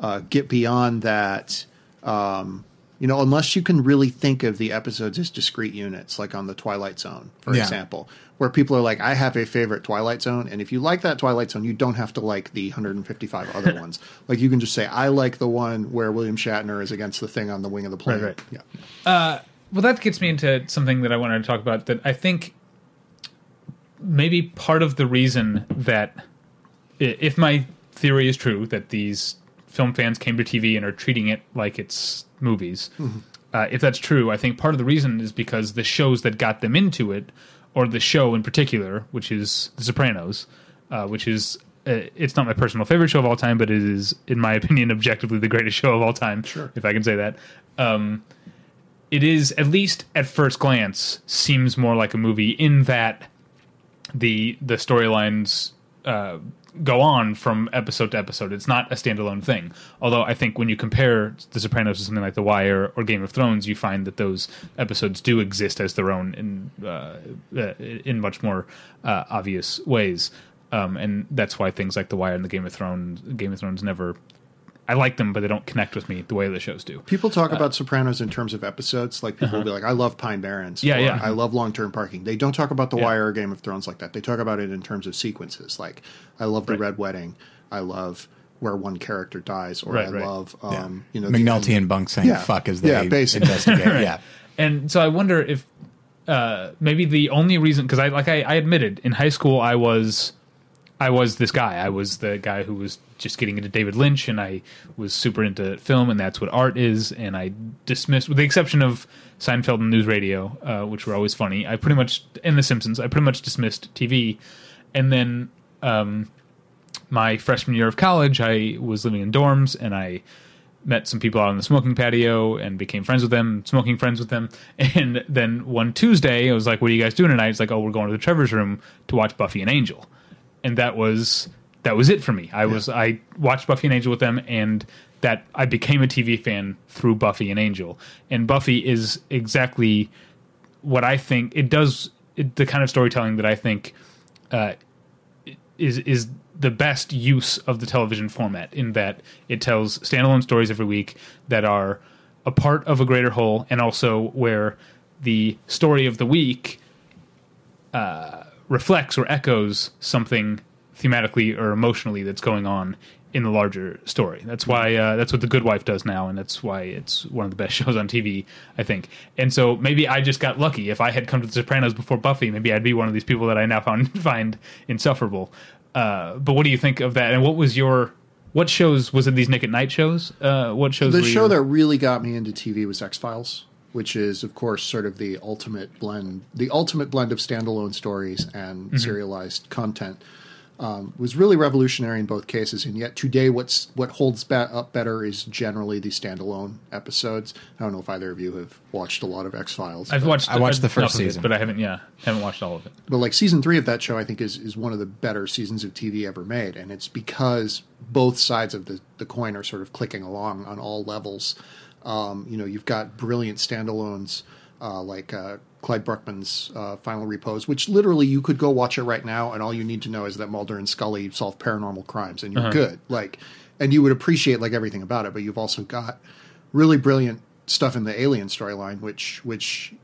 uh, get beyond that. Um, you know, unless you can really think of the episodes as discrete units, like on the Twilight Zone, for Yeah. example, where people are like, "I have a favorite Twilight Zone," and if you like that Twilight Zone, you don't have to like the 155 other ones. Like you can just say, "I like the one where William Shatner is against the thing on the wing of the plane." right. Yeah. Uh, well, that gets me into something that I wanted to talk about. That I think maybe part of the reason that, if my theory is true, that these film fans came to TV and are treating it like it's movies. Uh, if that's true, I think part of the reason is because the shows that got them into it, or the show in particular, which is The Sopranos, uh, which is uh, it's not my personal favorite show of all time, but it is, in my opinion, objectively the greatest show of all time. Sure. if I can say that. Um, it is at least at first glance seems more like a movie in that the the storylines uh, go on from episode to episode. It's not a standalone thing. Although I think when you compare The Sopranos to something like The Wire or Game of Thrones, you find that those episodes do exist as their own in uh, uh, in much more uh, obvious ways. Um, and that's why things like The Wire and the Game of Thrones Game of Thrones never. I like them, but they don't connect with me the way the shows do. People talk about Sopranos in terms of episodes. Like people will be like, "I love Pine Barrens." Uh-huh. Yeah, or, yeah. I love Long Term Parking. They don't talk about The Yeah. Wire or Game of Thrones like that. They talk about it in terms of sequences. Like, I love the Right. Red Wedding. I love where one character dies, or Right, I right. love, Yeah. um, you know, the McNulty and Bunk saying Yeah. "fuck" as they Yeah, basically. investigate. Yeah, and so I wonder if uh, maybe the only reason because I like I, I admitted in high school I was I was this guy I was the guy who was just getting into David Lynch and I was super into film and that's what art is and I dismissed with the exception of Seinfeld and News Radio uh, which were always funny I pretty much and The Simpsons I pretty much dismissed TV and then um, my freshman year of college I was living in dorms and I met some people out on the smoking patio and became friends with them, smoking friends with them. And then one Tuesday, I was like, "What are you guys doing tonight?" It's like, "Oh, we're going to the Trevor's room to watch Buffy and Angel," and that was that was it for me. I was I watched Buffy and Angel with them, and that I became a TV fan through Buffy and Angel. And Buffy is exactly what I think it does. It, the kind of storytelling that I think uh, is is the best use of the television format in that it tells standalone stories every week that are a part of a greater whole and also where the story of the week uh, reflects or echoes something thematically or emotionally that's going on in the larger story. That's why uh, that's what The Good Wife does now, and that's why it's one of the best shows on TV, I think. And so maybe I just got lucky. If I had come to The Sopranos before Buffy, maybe I'd be one of these people that I now found find insufferable. Uh, but what do you think of that? And what was your what shows was it? These Nick at Night shows? Uh, what shows? The show your- that really got me into TV was X Files, which is, of course, sort of the ultimate blend, the ultimate blend of standalone stories and Mm-hmm. serialized content. Um, was really revolutionary in both cases, and yet today, what's what holds be- up better is generally the standalone episodes. I don't know if either of you have watched a lot of X Files. I've watched. I watched the first of it, season. but I haven't. Yeah, haven't watched all of it. but like season three of that show, I think is is one of the better seasons of TV ever made, and it's because both sides of the the coin are sort of clicking along on all levels. Um, you know, you've got brilliant standalones uh, like uh, Clyde Bruckman's uh, Final Repose, which literally you could go watch it right now, and all you need to know is that Mulder and Scully solve paranormal crimes, and you're good. Like, and you would appreciate like everything about it. But you've also got really brilliant stuff in the alien storyline, which which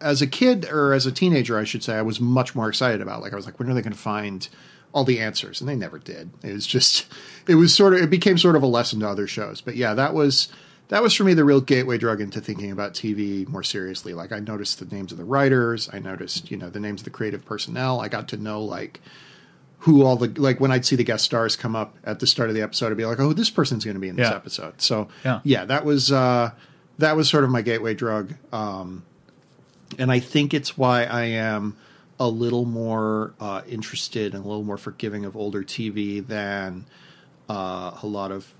as a kid or as a teenager, I should say, I was much more excited about. Like, I was like, when are they going to find all the answers? And they never did. It was just, it was sort of, it became sort of a lesson to other shows. But yeah, that was that was for me the real gateway drug into thinking about TV more seriously. Like, I noticed the names of the writers, I noticed you know the names of the creative personnel. I got to know like who all the like when I'd see the guest stars come up at the start of the episode, I'd be like, oh, this person's going to be in this Yeah. episode. So Yeah. that was uh, that was sort of my gateway drug, um, and I think it's why I am a little more uh, interested and a little more forgiving of older TV than uh, a lot of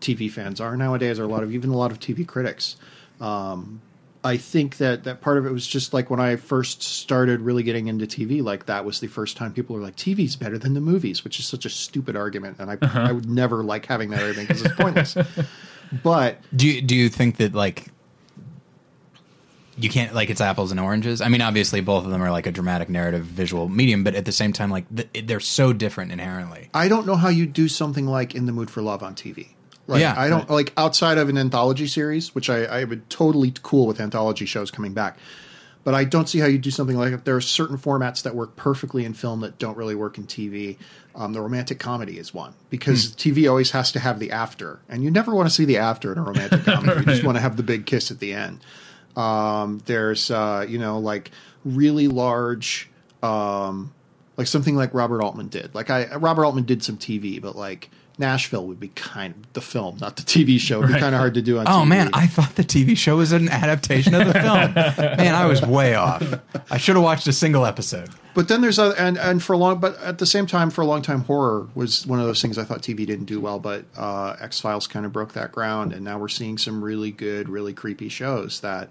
TV fans are nowadays, or a lot of even a lot of TV critics. Um, I think that that part of it was just like when I first started really getting into TV, like that was the first time people were like, TV's better than the movies, which is such a stupid argument. And I, I would never like having that argument because it's pointless. but Do you do you think that like you can't like it's apples and oranges? I mean, obviously both of them are like a dramatic narrative visual medium, but at the same time, like th- they're so different inherently. I don't know how you do something like In the Mood for Love on TV. Like, Yeah. I don't like outside of an anthology series, which I, I would totally cool with anthology shows coming back. But I don't see how you do something like that. There are certain formats that work perfectly in film that don't really work in TV. Um, the romantic comedy is one because TV always has to have the after, and you never want to see the after in a romantic comedy. You just want to have the big kiss at the end. Um, there's uh, you know like really large um, like something like Robert Altman did. Like I Robert Altman did some TV, but like Nashville would be kind of the film, not the TV show. It'd be kind of hard to do on Oh TV. man, I thought the TV show was an adaptation of the film. man, I was way off. I should have watched a single episode. But then there's other, and and for a long, but at the same time, for a long time, horror was one of those things I thought TV didn't do well. But uh, X Files kind of broke that ground, and now we're seeing some really good, really creepy shows that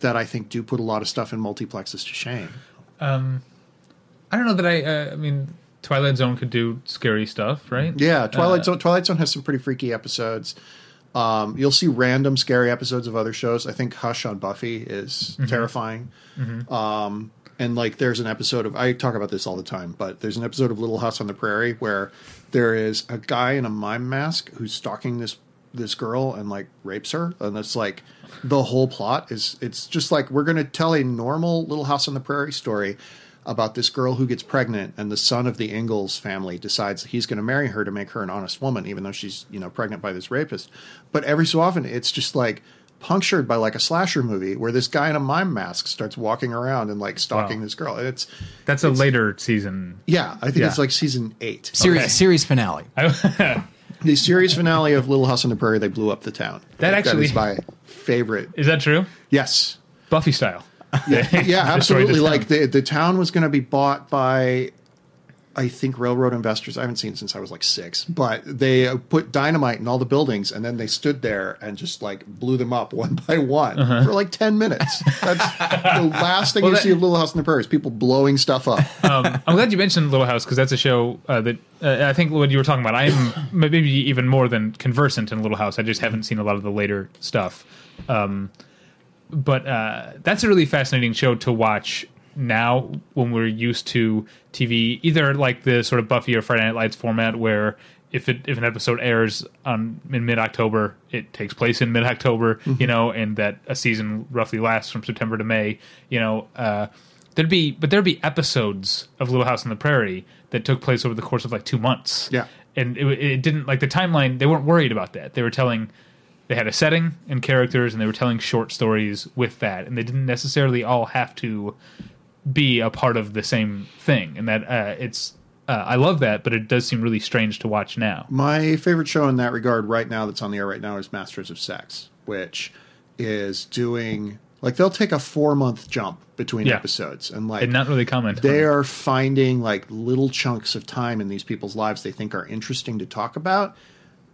that I think do put a lot of stuff in multiplexes to shame. I don't know that I. Uh, I mean, Twilight Zone could do scary stuff, right? Yeah, Twilight Uh, Zone. Twilight Zone has some pretty freaky episodes. Um, you'll see random scary episodes of other shows. I think Hush on Buffy is Mm-hmm. terrifying. Um, and like, there's an episode of I talk about this all the time, but there's an episode of Little House on the Prairie where there is a guy in a mime mask who's stalking this this girl and like rapes her, and it's like the whole plot is it's just like we're going to tell a normal Little House on the Prairie story about this girl who gets pregnant and the son of the Ingalls family decides he's going to marry her to make her an honest woman even though she's you know pregnant by this rapist but every so often it's just like punctured by like a slasher movie where this guy in a mime mask starts walking around and like stalking Wow. this girl and it's That's a later season. yeah i think Yeah. it's like season 8 Series Okay. series finale. the series finale of little house on the prairie they blew up the town That actually- is my favorite Is that true? yes Buffy style. Yeah, Destroyed absolutely. Like the the town was going to be bought by, I think railroad investors. I haven't seen it since I was like six, but they uh, put dynamite in all the buildings, and then they stood there and just like blew them up one by one for like ten minutes. That's the last thing Uh-huh. Well, you that- see of Little House on the Prairie is people blowing stuff up. um, I'm glad you mentioned Little House because that's a show uh, that uh, I think what you were talking about. I'm maybe even more than conversant in Little House. I just haven't seen a lot of the later stuff. Um, but uh, that's a really fascinating show to watch now when we're used to TV, either like the sort of Buffy or Friday Night Lights format where. If it if an episode airs on in mid October, it takes place in mid October, you know, and that a season roughly lasts from September to May, you know. Uh, There'd be, but there'd be episodes of Little House on the Prairie that took place over the course of like two months. Yeah. and it, it didn't like the timeline. They weren't worried about that. They were telling, they had a setting and characters, and they were telling short stories with that, and they didn't necessarily all have to be a part of the same thing. And that uh, it's, uh, I love that, but it does seem really strange to watch now. My favorite show in that regard right now that's on the air right now is Masters of Sex, which is doing like they'll take a four month jump between Yeah. episodes and like And not really comment. they are finding like little chunks of time in these people's lives they think are interesting to talk about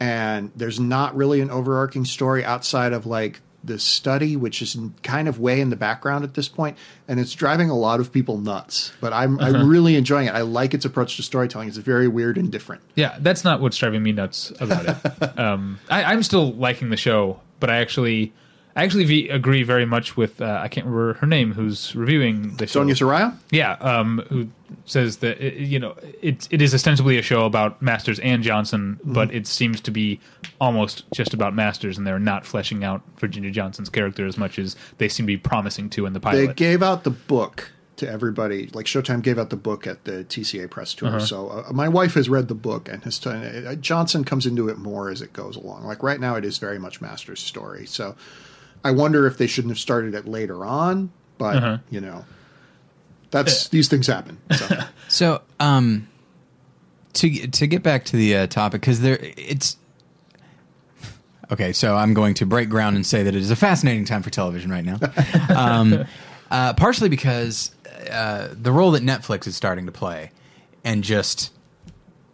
and there's not really an overarching story outside of like the study which is kind of way in the background at this point and it's driving a lot of people nuts but i'm Uh-huh. i'm really enjoying it i like its approach to storytelling it's very weird and different Yeah, that's not what's driving me nuts about it. um, I, I'm still liking the show, but I actually, I actually v- agree very much with uh, I can't remember her name who's reviewing the show. Sonia Saraiya Yeah, um, who says that it, you know it it is ostensibly a show about Masters and Johnson, but it seems to be almost just about Masters, and they're not fleshing out Virginia Johnson's character as much as they seem to be promising to in the pilot. they gave out the book to everybody like showtime gave out the book at the tca press tour so uh, my wife has read the book and has t- uh, johnson comes into it more as it goes along like right now it is very much master's story so i wonder if they shouldn't have started it later on but you know that's these things happen so So, um, to to get back to the uh, topic, because there it's okay. So I'm going to break ground and say that it is a fascinating time for television right now. um, uh, partially because uh, the role that Netflix is starting to play, and just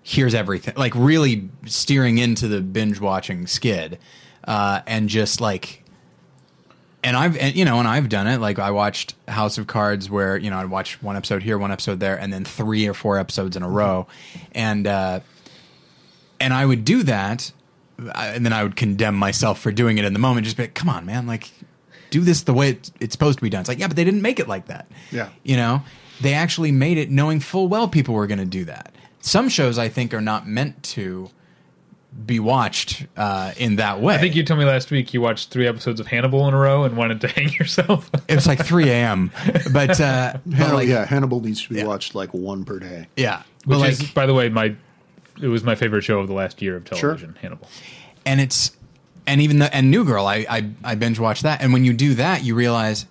here's everything, like really steering into the binge watching skid, uh, and just like and I've and, you know and I've done it. Like I watched House of Cards where you know I'd watch one episode here one episode there and then three or four episodes in a row. And uh and I would do that and then I would condemn myself for doing it in the moment. Just be like, come on man like do this the way it's, it's supposed to be done. It's like yeah but they didn't make it like that. Yeah. you know? They actually made it knowing full well people were going to do that. Some shows I think are not meant to be watched uh, in that way I think you told me last week you watched three episodes of Hannibal in a row and wanted to hang yourself. it was like 3 a.m. But, uh, but Hannibal, like, yeah, Hannibal needs to be Yeah. watched like one per day. yeah. But Which like, is, by the way, my it was my favorite show of the last year of television. Hannibal. and it's, and even the, and New Girl, I, I, I binge watched that. And when you do that, you realize,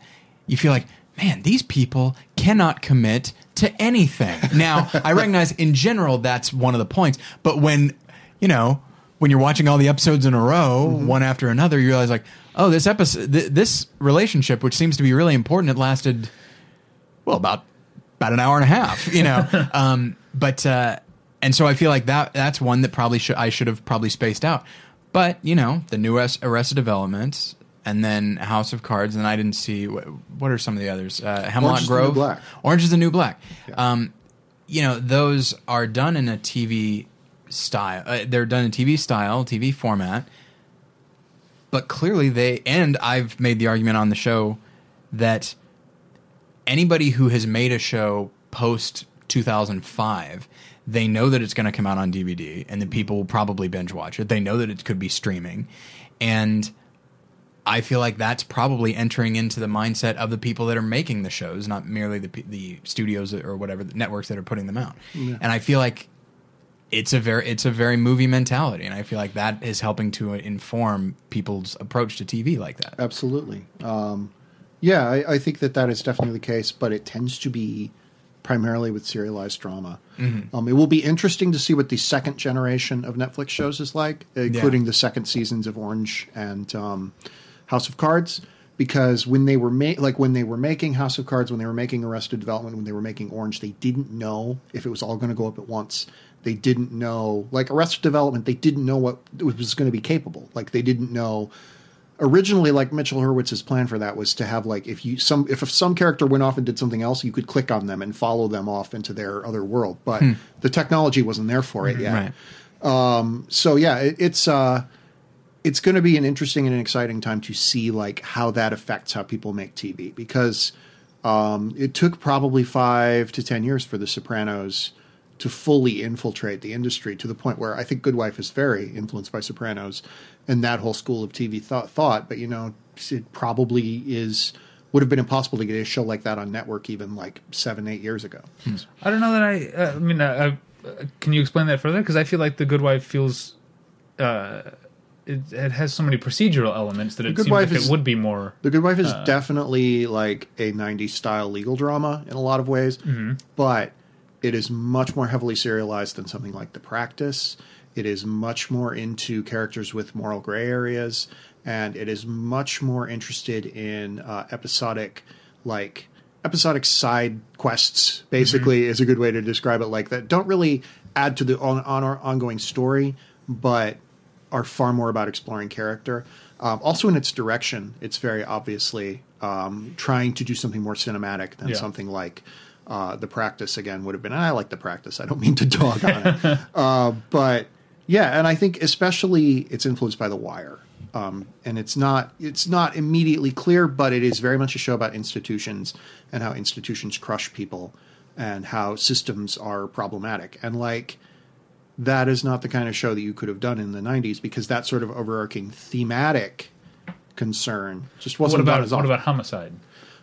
you feel like, man, these people cannot commit to anything. Now, I recognize in general that's one of the points, but when, you know, when you're watching all the episodes in a row, one after another, you realize like, oh, this episode, th- this relationship, which seems to be really important, it lasted, well, about about an hour and a half, you know. um, but uh, and so I feel like that that's one that probably should I should have probably spaced out. But you know, the new Arrest- Arrested Development, and then House of Cards, and I didn't see what, what are some of the others? Uh, Hemlock Orange is Grove, Black. Orange is the New Black. Um, you know, those are done in a TV style. Uh, they're done in TV style, TV format. But clearly, they and I've made the argument on the show that anybody who has made a show post 2005 they know that it's going to come out on dvd and that people will probably binge watch it they know that it could be streaming and i feel like that's probably entering into the mindset of the people that are making the shows not merely the, the studios or whatever the networks that are putting them out and i feel like it's a very it's a very movie mentality and i feel like that is helping to inform people's approach to tv like that Absolutely. Um, yeah, I, I think that that is definitely the case, but it tends to be primarily with serialized drama. Um, it will be interesting to see what the second generation of Netflix shows is like, including the second seasons of Orange and um, House of Cards. Because when they were ma- like when they were making House of Cards, when they were making Arrested Development, when they were making Orange, they didn't know if it was all going to go up at once. They didn't know, like Arrested Development, they didn't know what it was going to be capable. Like they didn't know originally like Mitchell Hurwitz's plan for that was to have like if you some if some character went off and did something else, you could click on them and follow them off into their other world. But the technology wasn't there for it yet. right So yeah, it, it's uh it's going to be an interesting and an exciting time to see like how that affects how people make TV because um, it took probably five to ten years for The Sopranos to fully infiltrate the industry to the point where I think Good Wife is very influenced by Sopranos and that whole school of TV thought. thought but you know, it probably is would have been impossible to get a show like that on network even like seven eight years ago. I don't know that I. Uh, I mean, uh, uh, can you explain that further? Because I feel like the Good Wife feels. Uh, it, it has so many procedural elements that it Good seems Wife like is- it would be more. The Good Wife is definitely like a 90s style legal drama in a lot of ways, but it is much more heavily serialized than something like The Practice. It is much more into characters with moral gray areas, and it is much more interested in uh, episodic, like episodic side quests. Basically, is a good way to describe it. Like that, don't really add to the on, on our ongoing story, but are far more about exploring character. Um, also, in its direction, it's very obviously um, trying to do something more cinematic than Yeah. something like uh, the practice. Again, would have been. And I like the practice. I don't mean to dog on it, uh, but yeah, and I think especially it's influenced by The Wire. Um, and it's not it's not immediately clear, but it is very much a show about institutions and how institutions crush people and how systems are problematic. And like that is not the kind of show that you could have done in the 90s because that sort of overarching thematic concern just wasn't What about as what about homicide?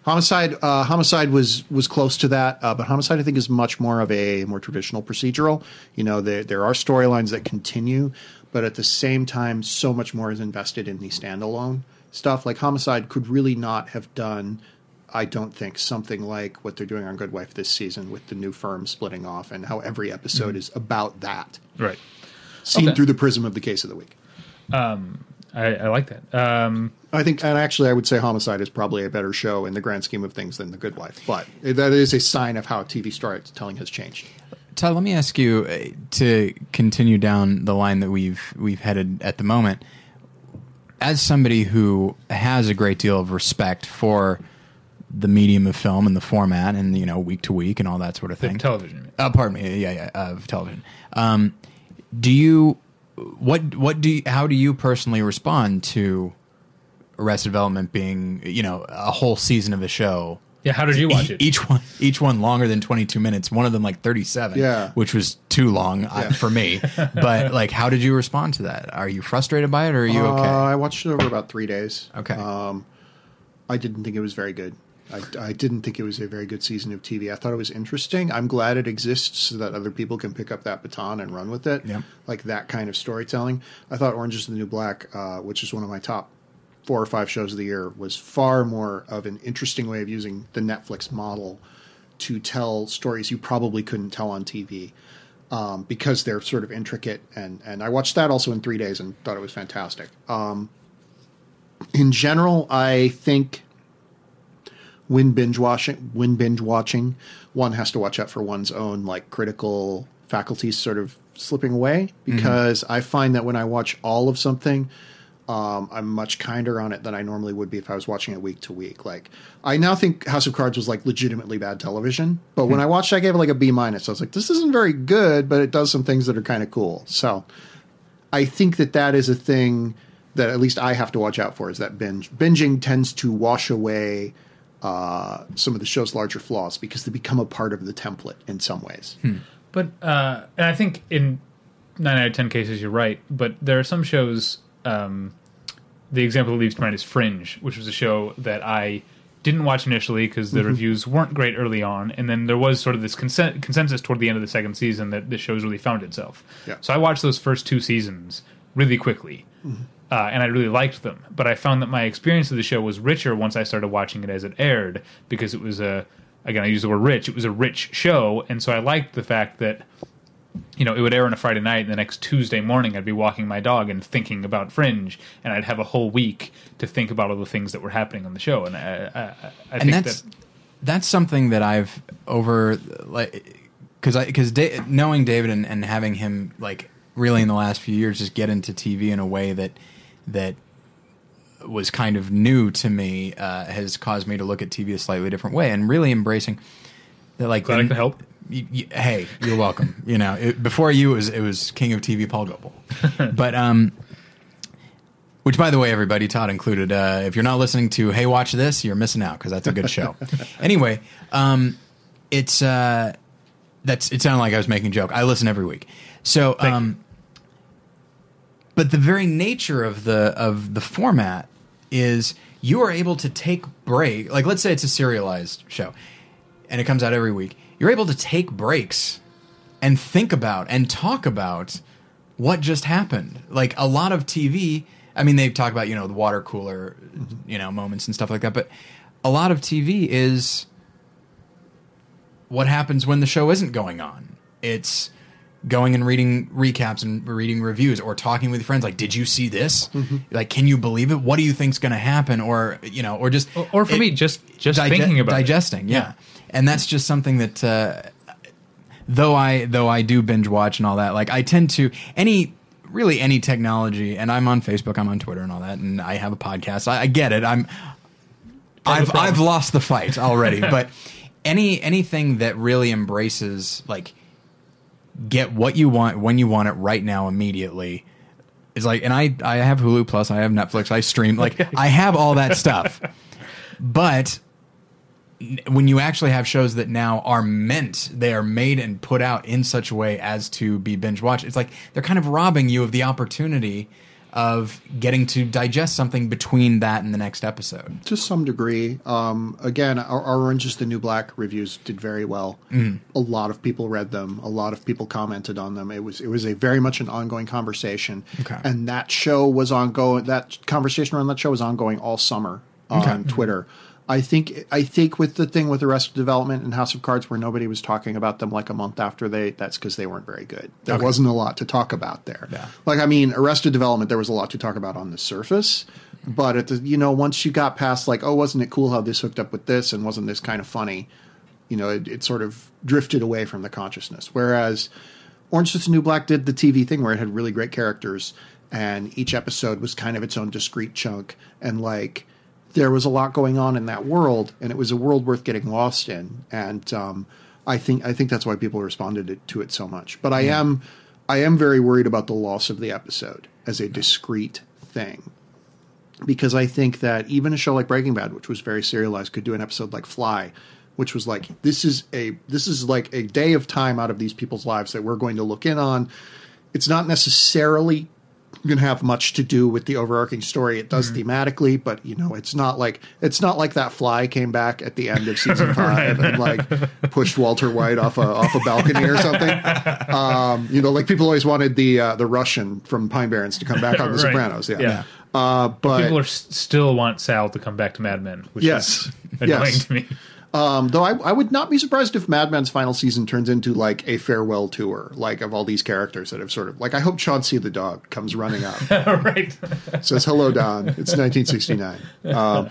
Homicide uh, homicide was was close to that uh, but homicide i think is much more of a more traditional procedural you know there, there are storylines that continue but at the same time so much more is invested in the standalone stuff like homicide could really not have done i don't think something like what they're doing on good wife this season with the new firm splitting off and how every episode is about that Right. seen Okay. through the prism of the case of the week. I, I like that. Um, I think, and actually, I would say Homicide is probably a better show in the grand scheme of things than The Good Wife, but that is a sign of how TV storytelling has changed. Todd, let me ask you uh, to continue down the line that we've we've headed at the moment. as somebody who has a great deal of respect for the medium of film and the format and you know week to week and all that sort of The thing. television. Uh, pardon me. Yeah, yeah, of television. Um, do you what what do you, how do you personally respond to Arrested Development being you know a whole season of a show? Yeah, how did you watch it? Each one, each one longer than twenty two minutes. One of them like thirty seven. Yeah. which was too long uh, for me. But like, how did you respond to that? Are you frustrated by it, or are you Uh, okay? I watched it over about three days. Okay. Um, I didn't think it was very good. I, I didn't think it was a very good season of TV. I thought it was interesting. I'm glad it exists so that other people can pick up that baton and run with it. Like that kind of storytelling. I thought Orange is the New Black, uh, which is one of my top four or five shows of the year, was far more of an interesting way of using the Netflix model to tell stories you probably couldn't tell on TV. Um, because they're sort of intricate, and, and I watched that also in three days and thought it was fantastic. Um, in general, I think when binge watching, when binge watching, one has to watch out for one's own like critical faculties sort of slipping away because I find that when I watch all of something, um, I'm much kinder on it than I normally would be if I was watching it week to week. Like I now think House of Cards was like legitimately bad television, but when I watched, it, I gave it like a B minus. I was like, this isn't very good, but it does some things that are kind of cool. So I think that that is a thing that at least I have to watch out for is that binge. Binging tends to wash away uh, some of the show's larger flaws because they become a part of the template in some ways. But uh, and I think in nine out of ten cases you're right. But there are some shows. Um, the example that leaves to mind is Fringe, which was a show that I didn't watch initially because the reviews weren't great early on, and then there was sort of this consen- consensus toward the end of the second season that the show's really found itself. Yeah. So I watched those first two seasons really quickly. Uh, and I really liked them, but I found that my experience of the show was richer once I started watching it as it aired because it was a, again, I use the word rich. It was a rich show, and so I liked the fact that you know, it would air on a Friday night, and the next Tuesday morning, I'd be walking my dog and thinking about Fringe, and I'd have a whole week to think about all the things that were happening on the show. And I, I, I and think that's that that's something that I've over like because I because da- knowing David and, and having him like really in the last few years just get into TV in a way that that was kind of new to me uh, has caused me to look at TV a slightly different way and really embracing that like glad the- help. hey, you're welcome. you know, it, before you it was it was King of TV Paul Goebel, but um, which by the way, everybody, Todd included. Uh, if you're not listening to Hey Watch This, you're missing out because that's a good show. anyway, um, it's uh, that's it sounded like I was making a joke. I listen every week, so Thank um, but the very nature of the of the format is you are able to take break. Like let's say it's a serialized show, and it comes out every week. You're able to take breaks and think about and talk about what just happened. Like a lot of TV, I mean, they talk about you know the water cooler, mm-hmm. you know, moments and stuff like that. But a lot of TV is what happens when the show isn't going on. It's going and reading recaps and reading reviews or talking with friends like did you see this? Like can you believe it? What do you think's going to happen? Or you know or just or, or for it- me, just just dige- thinking about it. digesting yeah. and that's just something that uh, though i though i do binge watch and all that like i tend to any really any technology and i'm on facebook i'm on twitter and all that and i have a podcast. I, I get it. I'm I've. I've lost the fight already, but any anything that really embraces like get what you want when you want it right now immediately It's like and I I have Hulu plus, I have Netflix, I stream like I have all that stuff. But when you actually have shows that now are meant, they are made and put out in such a way as to be binge watched. It's like they're kind of robbing you of the opportunity of getting to digest something between that and the next episode. to some degree. Um, again, our, our Orange is the New Black reviews did very well. A lot of people read them. A lot of people commented on them. It was it was a very much an ongoing conversation. Okay. And that show was ongoing. That conversation around that show was ongoing all summer on Okay. Twitter. I think I think with the thing with Arrested Development and House of Cards, where nobody was talking about them like a month after they, that's because they weren't very good. There Okay. wasn't a lot to talk about there. Yeah. Like I mean, Arrested Development, there was a lot to talk about on the surface, but at the you know once you got past like, oh, wasn't it cool how this hooked up with this, and wasn't this kind of funny? You know, it, it sort of drifted away from the consciousness. Whereas Orange is the New Black did the TV thing where it had really great characters and each episode was kind of its own discrete chunk, and like there was a lot going on in that world, and it was a world worth getting lost in, and um, I think I think that's why people responded to it so much. But I am I am very worried about the loss of the episode as a discrete thing because I think that even a show like Breaking Bad, which was very serialized, could do an episode like Fly, which was like this is a this is like a day of time out of these people's lives that we're going to look in on. It's not necessarily going to have much to do with the overarching story. It does thematically, but you know, it's not like it's not like that fly came back at the end of season five and like pushed Walter White off a off a balcony or something. Um, you know, like people always wanted the uh, the Russian from Pine Barrens to come back on The Right. Sopranos. Yeah. Yeah. Uh, but People are s- still want Sal to come back to Mad Men, which Yes. is annoying Yes. to me. Um, though I, I would not be surprised if Mad Men's final season turns into like a farewell tour, like of all these characters that have sort of like. I hope Chauncey the dog comes running up, right. says hello, Don. It's 1969. Um,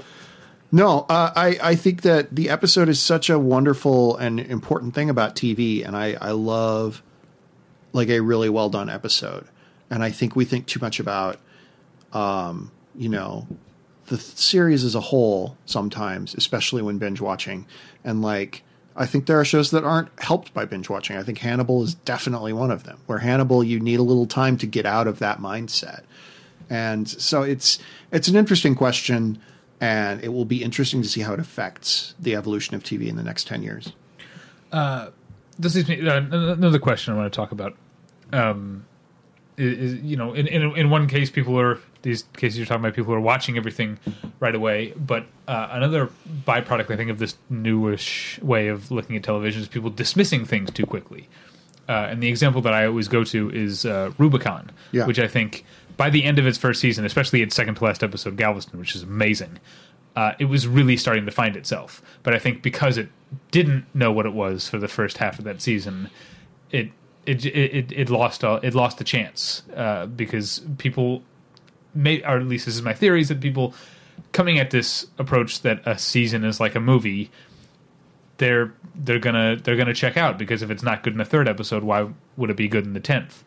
no, uh, I I think that the episode is such a wonderful and important thing about TV, and I I love like a really well done episode, and I think we think too much about, um, you know, the th- series as a whole sometimes, especially when binge watching. And like, I think there are shows that aren't helped by binge watching. I think Hannibal is definitely one of them, where Hannibal, you need a little time to get out of that mindset. And so it's it's an interesting question, and it will be interesting to see how it affects the evolution of TV in the next ten years. this leads me uh, another question I want to talk about. Um, is, is you know, in, in in one case, people are these cases you're talking about. People who are watching everything right away, but uh, another byproduct, I think, of this newish way of looking at television is people dismissing things too quickly. Uh, and the example that I always go to is uh, Rubicon, Yeah. which I think by the end of its first season, especially its second to last episode, Galveston, which is amazing, uh, it was really starting to find itself. But I think because it didn't know what it was for the first half of that season, it it it, it lost a, it lost the chance uh, because people may or at least this is my theory is that people coming at this approach that a season is like a movie they're they're gonna they're gonna check out because if it's not good in the third episode why would it be good in the tenth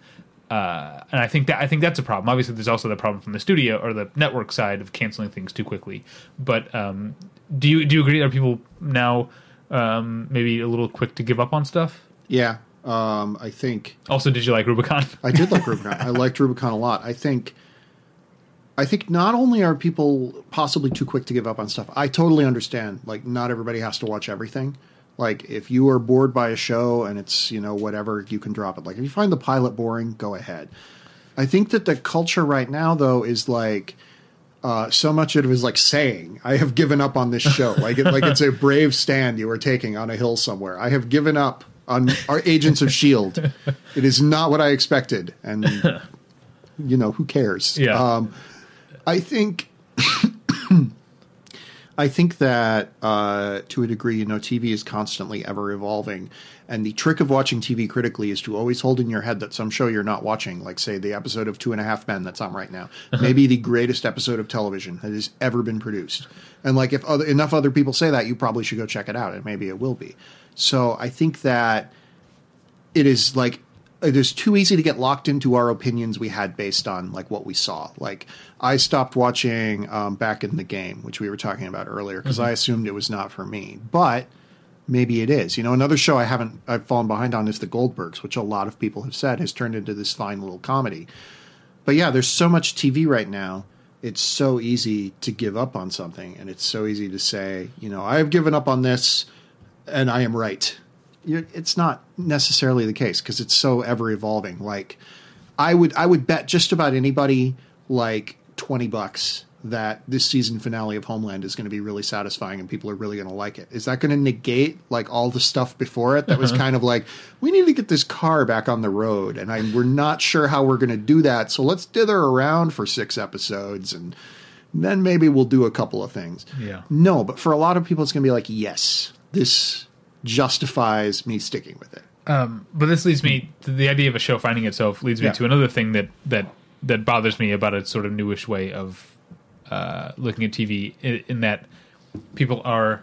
uh, and I think that I think that's a problem. Obviously, there's also the problem from the studio or the network side of canceling things too quickly. But um, do you do you agree? Are people now um, maybe a little quick to give up on stuff? Yeah, um, I think Also, did you like Rubicon? I did like Rubicon. I liked Rubicon a lot. I think I think not only are people possibly too quick to give up on stuff, I totally understand. Like not everybody has to watch everything. Like if you are bored by a show and it's, you know, whatever, you can drop it. Like if you find the pilot boring, go ahead. I think that the culture right now though is like uh, so much of it is like saying, "I have given up on this show." Like, it, like it's a brave stand you are taking on a hill somewhere. I have given up on our Agents of Shield. It is not what I expected, and you know who cares? Yeah. Um, I think. I think that uh, to a degree, you know, TV is constantly ever evolving, and the trick of watching TV critically is to always hold in your head that some show you're not watching, like say the episode of Two and a Half Men that's on right now, maybe the greatest episode of television that has ever been produced. And like if other, enough other people say that, you probably should go check it out, and maybe it will be. So I think that it is like it is too easy to get locked into our opinions we had based on like what we saw. Like I stopped watching um, Back in the Game, which we were talking about earlier, because I assumed it was not for me. But maybe it is. You know, another show I haven't I've fallen behind on is The Goldbergs, which a lot of people have said has turned into this fine little comedy. But yeah, there's so much TV right now. It's so easy to give up on something, and it's so easy to say, you know, I have given up on this, and I am right. It's not necessarily the case because it's so ever evolving. Like, I would I would bet just about anybody like twenty bucks that this season finale of Homeland is going to be really satisfying and people are really going to like it. Is that going to negate like all the stuff before it that was uh-huh. kind of like we need to get this car back on the road and I we're not sure how we're going to do that. So let's dither around for 6 episodes and then maybe we'll do a couple of things. Yeah. No, but for a lot of people it's going to be like yes, this justifies me sticking with it. Um, but this leads me to the idea of a show finding itself leads me Yeah. to another thing that that that bothers me about a sort of newish way of uh, looking at TV in, in that people are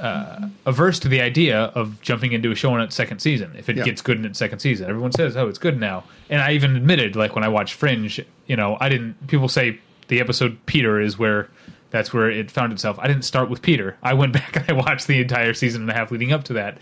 uh, averse to the idea of jumping into a show in its second season if it Yeah. gets good in its second season. Everyone says, "Oh, it's good now," and I even admitted, like when I watched Fringe, you know, I didn't. People say the episode Peter is where that's where it found itself. I didn't start with Peter. I went back and I watched the entire season and a half leading up to that.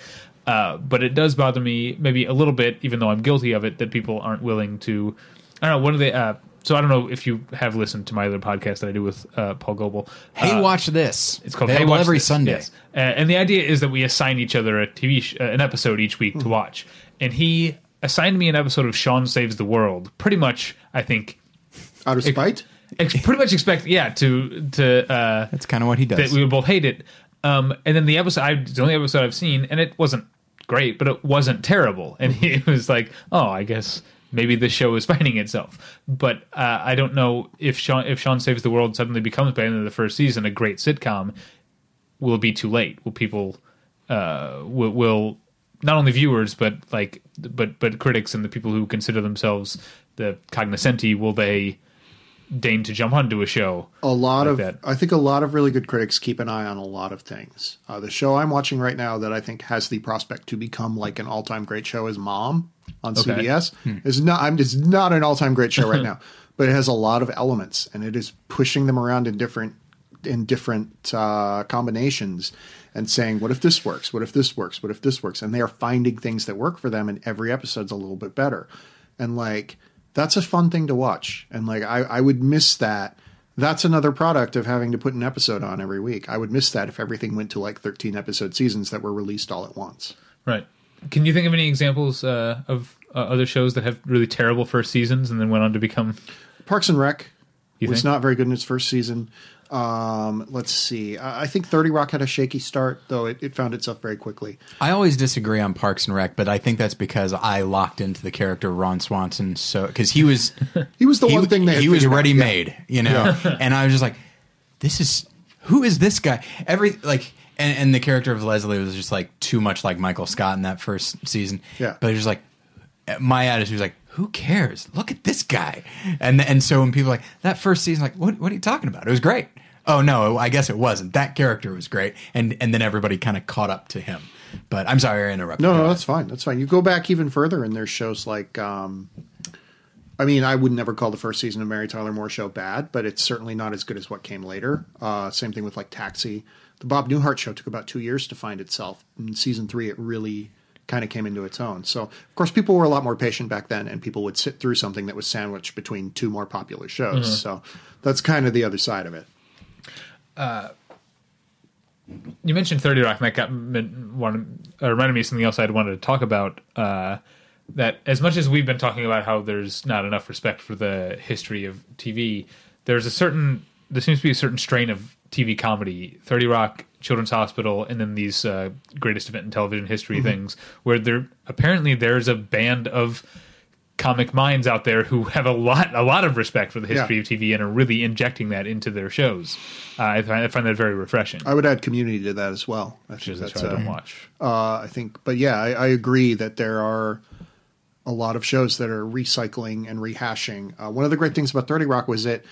Uh, but it does bother me maybe a little bit, even though I'm guilty of it, that people aren't willing to. I don't know. One of the uh, so I don't know if you have listened to my other podcast that I do with uh, Paul Goebel. Hey, Uh, watch this. it's called Hey Watch every This. Sunday. Yes. Uh, and the idea is that we assign each other a TV, sh- uh, an episode each week to watch. And he assigned me an episode of Sean Saves the World. Pretty much, I think, Out of spite? Ex- pretty much expect, yeah, to to uh, That's kind of what he does. that we would both hate it. Um, and then the episode, I, it's the only episode I've seen, and it wasn't great, but it wasn't terrible. And he was like, "Oh, I guess maybe the show is finding itself." But uh, I don't know if Sean if Sean Saves the World suddenly becomes by the end of the first season a great sitcom. Will it be too late? Will people uh, will, will not only viewers but like but but critics and the people who consider themselves the cognoscenti will they deign to jump onto a show? a lot like of that. I think a lot of really good critics keep an eye on a lot of things. Uh, the show I'm watching right now that I think has the prospect to become like an all time great show is Mom on Okay. CBS. It's not I'm it's not an all time great show right now, but it has a lot of elements and it is pushing them around in different in different uh, combinations and saying, what if this works? What if this works? What if this works? And they are finding things that work for them, and every episode's a little bit better. And like that's a fun thing to watch. And like I, I would miss that. That's another product of having to put an episode on every week. I would miss that if everything went to like 13 episode seasons that were released all at once. Right. Can you think of any examples uh, of uh, other shows that have really terrible first seasons and then went on to become? Parks and Rec was think? not very good in its first season. Um, let's see. I I think 30 Rock had a shaky start, though it, it found itself very quickly. I always disagree on Parks and Rec, but I think that's because I locked into the character Ron Swanson so because he was He was the he, one thing that he was ready made, you know, and I was just like, this is who is this guy? Every like. And, and the character of Leslie was just like too much like Michael Scott in that first season. Yeah. but it was just like my attitude was like, who cares? Look at this guy. And and so when people are like that first season, like what what are you talking about? It was great. Oh no, I guess it wasn't. That character was great, and and then everybody kind of caught up to him. But I'm sorry I interrupted. No, no, that's fine. That's fine. You go back even further, and there's shows like, um, I mean, I would never call the first season of Mary Tyler Moore show bad, but it's certainly not as good as what came later. Uh, same thing with like Taxi. The Bob Newhart show took about two years to find itself. In season three, it really kind of came into its own. So, of course, people were a lot more patient back then, and people would sit through something that was sandwiched between two more popular shows. So, that's kind of the other side of it. You mentioned Thirty Rock, and that got one, uh, reminded me of something else I'd wanted to talk about. Uh, that as much as we've been talking about how there's not enough respect for the history of TV, there's a certain there seems to be a certain strain of TV comedy, Thirty Rock, Children's Hospital, and then these uh, greatest event in television history things, where there apparently there's a band of comic minds out there who have a lot a lot of respect for the history Yeah. of TV and are really injecting that into their shows. Uh, I, find, I find that very refreshing. I would add community to that as well. I think that's I uh, don't watch. Uh, I think, but yeah, I, I agree that there are a lot of shows that are recycling and rehashing. Uh, one of the great things about Thirty Rock was that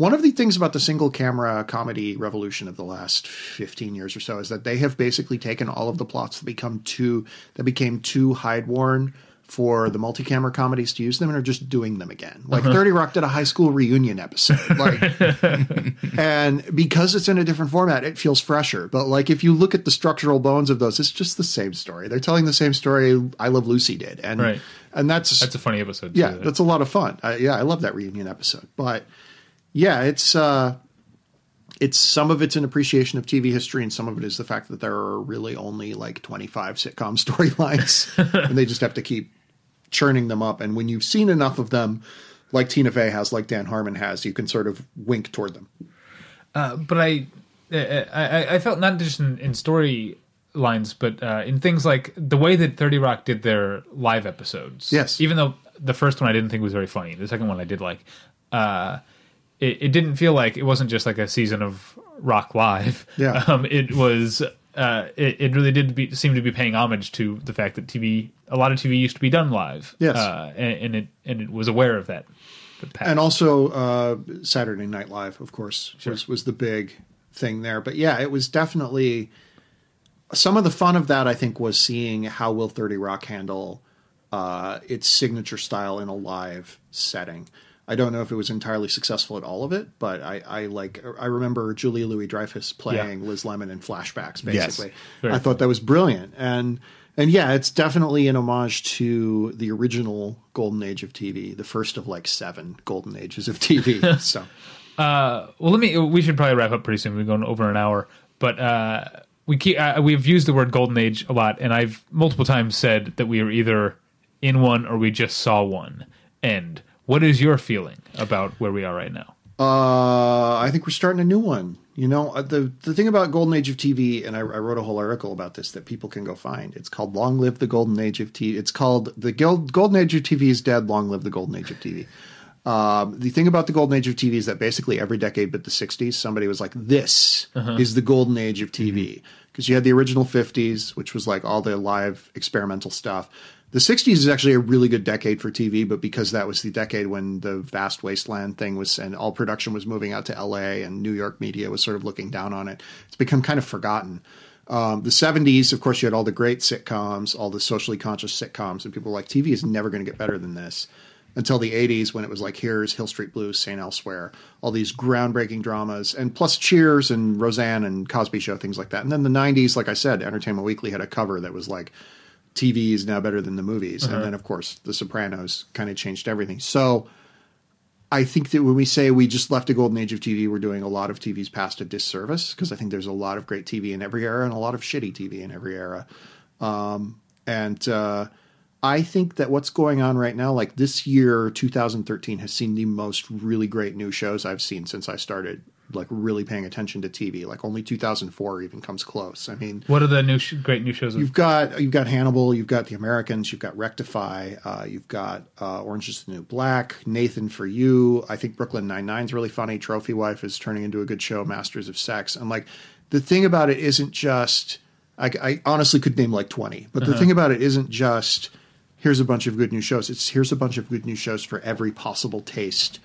one of the things about the single camera comedy revolution of the last 15 years or so is that they have basically taken all of the plots that become too that became too hide worn for the multi-camera comedies to use them and are just doing them again. Like uh-huh. 30 Rock did a high school reunion episode. Like and because it's in a different format, it feels fresher. But like if you look at the structural bones of those, it's just the same story. They're telling the same story I Love Lucy did, and Right. and that's That's a funny episode. yeah, too. that's a lot of fun. I, yeah, I love that reunion episode. But yeah, it's uh, it's some of it's an appreciation of TV history, and some of it is the fact that there are really only like twenty five sitcom storylines, and they just have to keep churning them up. And when you've seen enough of them, like Tina Fey has, like Dan Harmon has, you can sort of wink toward them. Uh, but I, I, I- I felt not just in, in story lines, but uh, in things like the way that Thirty Rock did their live episodes. Yes. even though the first one I didn't think was very funny, the second one I did like. Uh, it, it didn't feel like it wasn't just like a season of Rock Live. Yeah. um, it was. Uh, it, it really did be, seem to be paying homage to the fact that TV, a lot of TV used to be done live. Yes. uh, and, and it and it was aware of that. And also uh, Saturday Night Live, of course, was was the big thing there. But yeah, it was definitely some of the fun of that, I think, was seeing how will Thirty Rock handle uh, its signature style in a live setting. I don't know if it was entirely successful at all of it, but I, I like I remember Julia Louis Dreyfus playing Liz Lemon in flashbacks. Basically, Very I thought that was brilliant, and and yeah, it's definitely an homage to the original golden age of TV, the first of like seven golden ages of TV. so Well, let me. We should probably wrap up pretty soon. We're going over an hour, but uh, we keep. Uh, we've used the word golden age a lot, and I've multiple times said that we are either in one or we just saw one. And what is your feeling about where we are right now? Uh, I think we're starting a new one. You know, uh, the the thing about Golden Age of TV, and I, I wrote a whole article about this that people can go find. It's called "Long Live the Golden Age of TV." It's called "The Gold, Golden Age of TV is Dead. Long Live the Golden Age of TV." Um, the thing about the golden age of TV is that basically every decade but the 60s, somebody was like, this is the golden age of TV. Because you had the original 50s, which was like all the live experimental stuff. The 60s is actually a really good decade for TV, but because that was the decade when the vast wasteland thing was and all production was moving out to LA and New York media was sort of looking down on it, it's become kind of forgotten. Um, the 70s, of course, you had all the great sitcoms, all the socially conscious sitcoms, and people were like, TV is never going to get better than this until the 80s when it was like here's hill street blues st elsewhere all these groundbreaking dramas and plus cheers and roseanne and cosby show things like that and then the 90s like i said entertainment weekly had a cover that was like tv is now better than the movies. And then of course the sopranos kind of changed everything. So i think that when we say we just left a golden age of tv we're doing a lot of tv's past a disservice because i think there's a lot of great tv in every era and a lot of shitty tv in every era. Um, and uh, I think that what's going on right now, like this year, 2013, has seen the most really great new shows I've seen since I started like really paying attention to TV. Like only 2004 even comes close. I mean, What are the new sh- great new shows? you've got you've got Hannibal, you've got The Americans, you've got Rectify, uh, you've got uh, Orange Is the New Black, Nathan for You. I think Brooklyn Nine Nine is really funny. Trophy Wife is turning into a good show. Masters of Sex. And like the thing about it isn't just. I, I honestly could name like 20, but the thing about it isn't just here's a bunch of good new shows. It's here's a bunch of good new shows for every possible taste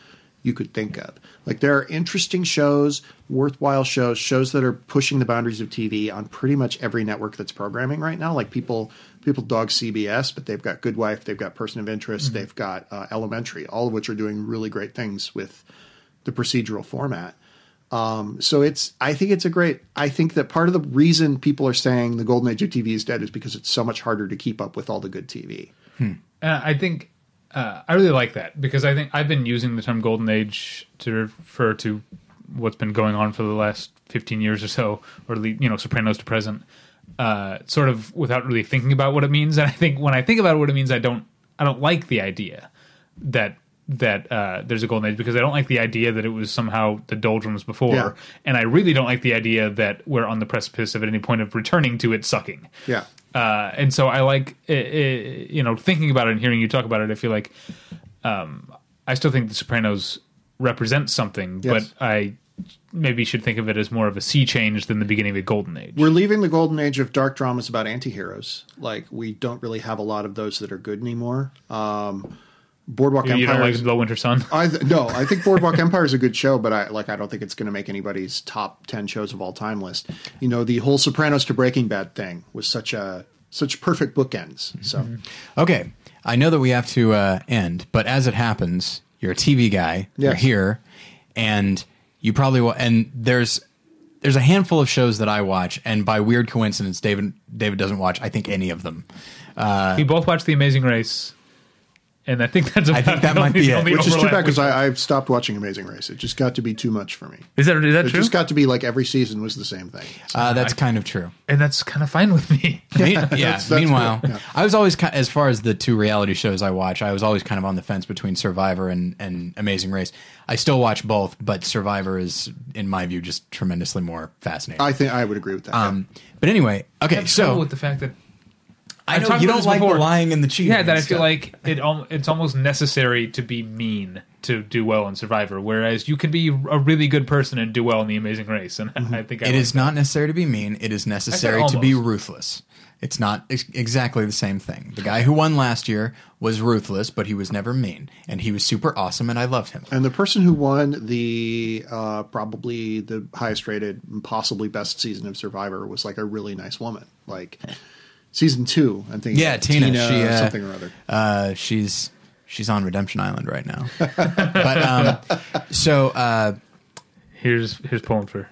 you could think of. Like there are interesting shows, worthwhile shows, shows that are pushing the boundaries of TV on pretty much every network that's programming right now. Like people people dog CBS, but they've got Good Wife, they've got Person of Interest, they've got uh, Elementary, all of which are doing really great things with the procedural format. Um, so it's I think it's a great I think that part of the reason people are saying the golden age of TV is dead is because it's so much harder to keep up with all the good TV. Uh, I think uh, I really like that because I think I've been using the term golden age to refer to what's been going on for the last 15 years or so, or you know, Sopranos to present, uh, sort of without really thinking about what it means. And I think when I think about what it means, I don't I don't like the idea that that uh, there's a golden age because I don't like the idea that it was somehow the doldrums before, Yeah. and I really don't like the idea that we're on the precipice of at any point of returning to it sucking. Yeah. Uh, and so I like, uh, uh, you know, thinking about it and hearing you talk about it. I feel like um, I still think The Sopranos represents something, Yes. but I maybe should think of it as more of a sea change than the beginning of the golden age. We're leaving the golden age of dark dramas about antiheroes. Like we don't really have a lot of those that are good anymore. Um, Boardwalk you, you don't Empire. like is- The Winter Sun? I th- no, I think Boardwalk Empire is a good show, but I like I don't think it's going to make anybody's top ten shows of all time list. You know, the whole Sopranos to Breaking Bad thing was such a such perfect bookends. So Okay, I know that we have to uh, end, but as it happens, you're a TV guy. You're here, and you probably will. And there's there's a handful of shows that I watch, and by weird coincidence, David David doesn't watch. I think any of them. we both watched The Amazing Race, and I think that's. About think that the might only- be the it. which is too bad because I I've stopped watching Amazing Race. It just got to be too much for me. is that is that true? It true? just got to be like every season was the same thing. Uh, that's kind of true. and that's kind of fine with me. Me- yeah. that's meanwhile, yeah. I was always ki as far as the two reality shows I watch, I was always kind of on the fence between Survivor and, and Amazing Race. I still watch both, but Survivor is, in my view, just tremendously more fascinating. I think I would agree with that. um, but anyway, okay, have trouble so with the fact that I know you don't this like before. the lying and the cheating. Yeah, that I feel like it. It's almost necessary to be mean to do well in Survivor, whereas you can be a really good person and do well in The Amazing Race. And I think I It like is not necessary to be mean. It is necessary to be ruthless. It's not ex- exactly the same thing. The guy who won last year was ruthless, but he was never mean, and he was super awesome, and I loved him. And the person who won the uh, probably the highest rated, possibly best season of Survivor was like a really nice woman. Like season two, I'm thinking. Yeah, of Tina, she, uh, something or other. Uh, she's she's on Redemption Island right now. but um, so uh, Here's here's pulling for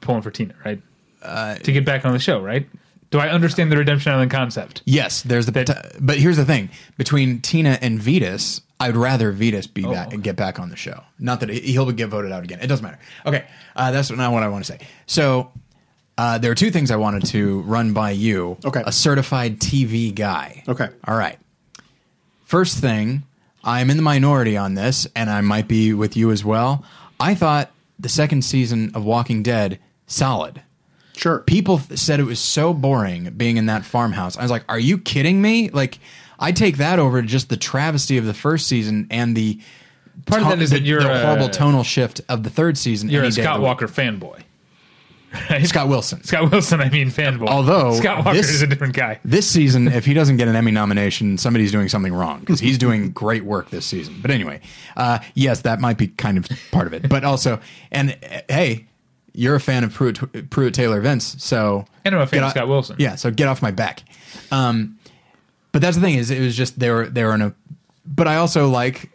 pulling for Tina, right? to get back on the show, right? Do I understand the Redemption Island concept? yes, there's the. That- but here's the thing: between Tina and Vytas, I'd rather Vytas be Oh. back and get back on the show. Not that he- he'll get voted out again. It doesn't matter. Okay, uh, that's not what I want to say. So. Uh, there are two things I wanted to run by you. Okay. A certified TV guy. Okay. All right. First thing, I'm in the minority on this, and I might be with you as well. I thought the second season of Walking Dead solid. Sure. People th- said it was so boring being in that farmhouse. I was like, "Are you kidding me?" Like, I take that over just the travesty of the first season and the Part of that is the, that you're the a- horrible tonal shift of the third season. You're a Scott. Walker fanboy. Right? Scott Wilson. Scott Wilson, I mean fanboy. Although, Scott Walker this- is a different guy. This season, if he doesn't get an Emmy nomination, somebody's doing something wrong because he's doing great work this season. But anyway, uh, yes, that might be kind of part of it. But also, and uh, hey, you're a fan of Pruitt, Pruitt Taylor Vince, so And I'm a fan of off- Scott Wilson. Yeah, so get off my back. Um, but that's the thing is, it was just they were they were in a. But I also like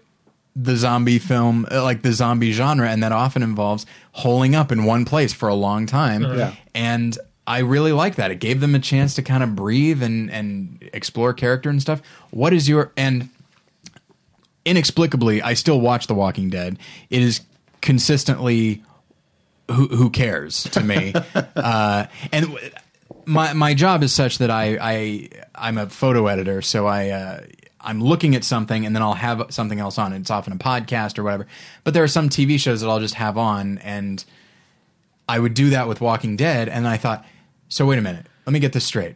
the zombie film, uh, like the zombie genre, and that often involves holing up in one place for a long time. Yeah. And I really like that. It gave them a chance to kind of breathe and and explore character and stuff. What is your and inexplicably, I still watch The Walking Dead. It is consistently who who cares to me, uh, and w- my my job is such that I I I'm a photo editor, so I. Uh, I'm looking at something and then I'll have something else on. It's often a podcast or whatever. But there are some TV shows that I'll just have on and I would do that with Walking Dead, and I thought, so wait a minute, let me get this straight.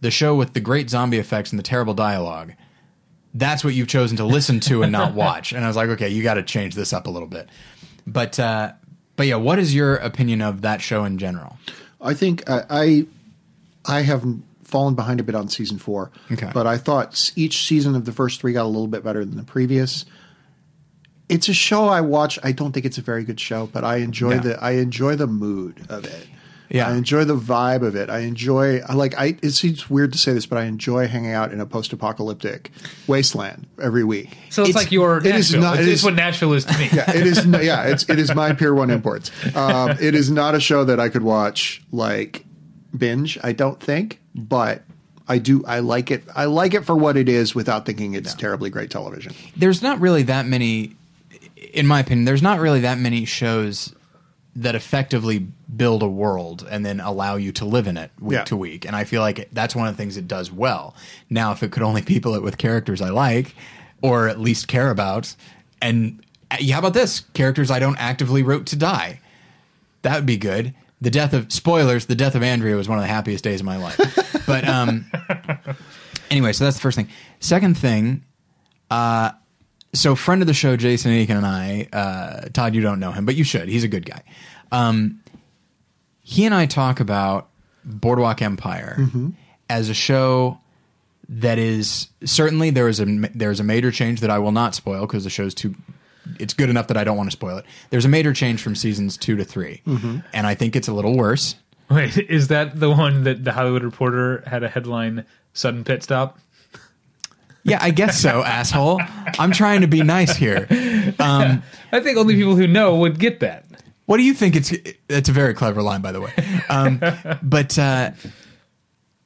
The show with the great zombie effects and the terrible dialogue, that's what you've chosen to listen to and not watch. And I was like, okay, you got to change this up a little bit. But uh, but yeah, what is your opinion of that show in general? I think I, I I have fallen behind a bit on season four. Okay. But I thought each season of the first three got a little bit better than the previous. It's a show I watch. I don't think it's a very good show, but I enjoy Yeah. the I enjoy the mood of it. Yeah. I enjoy the vibe of it. I enjoy. I like. I. It seems weird to say this, but I enjoy hanging out in a post-apocalyptic wasteland every week. So it's, It's- like your it is Nashville. not- it's, it it's what Nashville is to me. yeah, it is yeah, it's it is my Pier One imports. Um, it is not a show that I could watch like binge. I don't think, but I do. I like it. I like it for what it is, without thinking it's terribly great television. There's not really that many, in my opinion, there's not really that many shows that effectively build a world and then allow you to live in it week Yeah. to week. And I feel like that's one of the things it does well. Now, if it could only people it with characters I like or at least care about, and uh, yeah, how about this? Characters I don't actively root to die. That would be good. The death of spoilers. The death of Andrea was one of the happiest days of my life. but um, anyway, so that's the first thing. Second thing, uh, so friend of the show, Jason Aiken and I, uh, Todd, you don't know him, but you should. He's a good guy. Um, he and I talk about Boardwalk Empire as a show that is certainly there is a there is a major change that I will not spoil because the show's too. It's good enough that I don't want to spoil it. There's a major change from seasons two to 3 and I think it's a little worse. Wait, is that the one that the Hollywood Reporter had a headline "Sudden Pit Stop"? Yeah, I guess so, asshole. I'm trying to be nice here. I think only people who know would get that. What do you think? It's it's a very clever line, by the way. Um, but uh,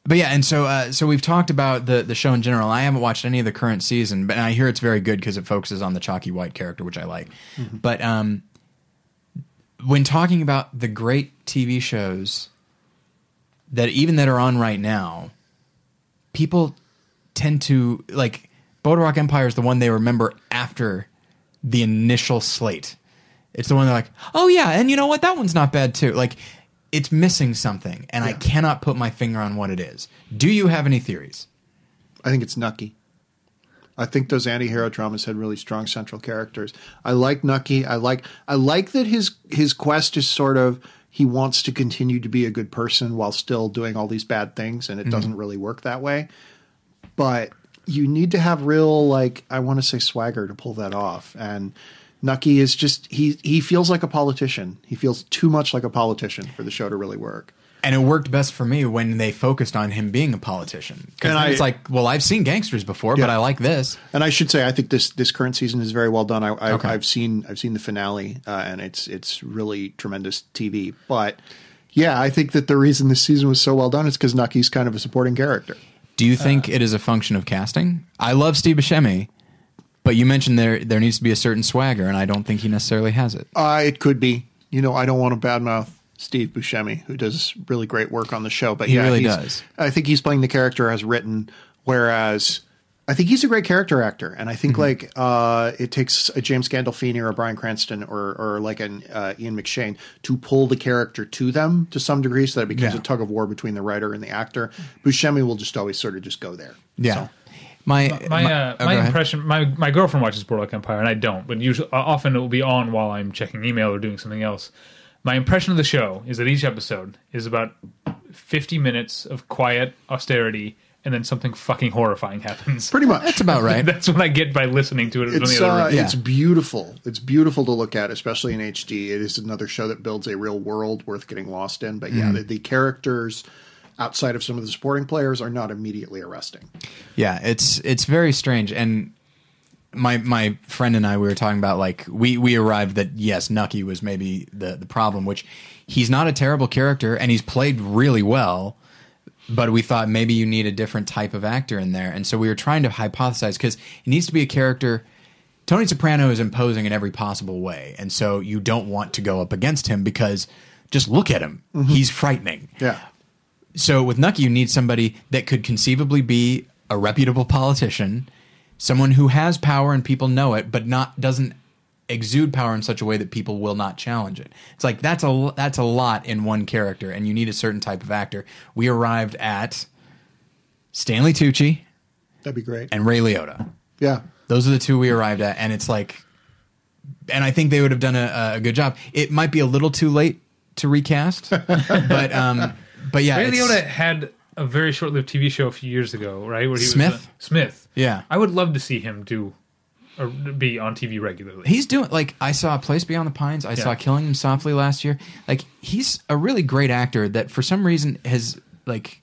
but yeah, and so uh, so we've talked about the the show in general. I haven't watched any of the current season, but I hear it's very good because it focuses on the Chalky White character, which I like. But um, when talking about the great TV shows that even that are on right now, people tend to like Boardwalk Empire is the one they remember after the initial slate. It's the one they're like, oh yeah, and you know what? That one's not bad too. Like, it's missing something, and I cannot put my finger on what it is. Do you have any theories? I think it's Nucky. I think those anti-hero dramas had really strong central characters. I like Nucky. I like I like that his his quest is sort of he wants to continue to be a good person while still doing all these bad things, and it mm-hmm. doesn't really work that way. But you need to have real, like, I want to say swagger to pull that off. And Nucky is just he he feels like a politician. He feels too much like a politician for the show to really work. And it worked best for me when they focused on him being a politician. Because And I- it's like, well, I've seen gangsters before, but I like this. And I should say, I think this this current season is very well done. I, I, Okay. I've seen I've seen the finale, uh, and it's it's really tremendous TV. But yeah, I think that the reason this season was so well done is because Nucky's kind of a supporting character. Do you think it is a function of casting? I love Steve Buscemi, but you mentioned there there needs to be a certain swagger, and I don't think he necessarily has it. Uh, it could be. You know, I don't want to badmouth Steve Buscemi, who does really great work on the show. But He yeah, really does. I think he's playing the character as written, whereas I think he's a great character actor, and I think Mm-hmm. like uh, it takes a James Gandolfini or a Bryan Cranston or or like an uh, Ian McShane to pull the character to them to some degree, so that it becomes Yeah. a tug of war between the writer and the actor. Buscemi will just always sort of just go there. Yeah. So, My my uh, oh, my go impression my my girlfriend watches Boardwalk Empire and I don't, but usually uh, often it will be on while I'm checking email or doing something else. My impression of the show is that each episode is about 50 minutes of quiet austerity and then something fucking horrifying happens. pretty much. That's about right. That's what I get by listening to it. from It's the other uh. Yeah. it's beautiful. It's beautiful to look at, especially in HD. It is another show that builds a real world worth getting lost in. But yeah, the, the characters outside of some of the supporting players are not immediately arresting. Yeah, it's it's very strange. And my my friend and I we were talking about like we we arrived that yes, Nucky was maybe the the problem, which he's not a terrible character and he's played really well. But we thought maybe you need a different type of actor in there, and so we were trying to hypothesize because it needs to be a character. Tony Soprano is imposing in every possible way, and so you don't want to go up against him because just look at him; mm-hmm. he's frightening. Yeah. So with Nucky, you need somebody that could conceivably be a reputable politician, someone who has power and people know it, but not doesn't exude power in such a way that people will not challenge it. It's like that's a that's a lot in one character, and you need a certain type of actor. We arrived at Stanley Tucci That'd be great. and Ray Liotta. yeah. Those are the two we arrived at, and it's like, and I think they would have done a, a good job. It might be a little too late to recast, but um, but yeah, Ray it's- Liotta had a very short-lived TV show a few years ago, right? Where he Smith? was uh, Smith. Yeah. I would love to see him do or be on TV regularly. he's doing like I saw Place Beyond the Pines. I saw Killing Him Softly last year. Like he's a really great actor that for some reason has like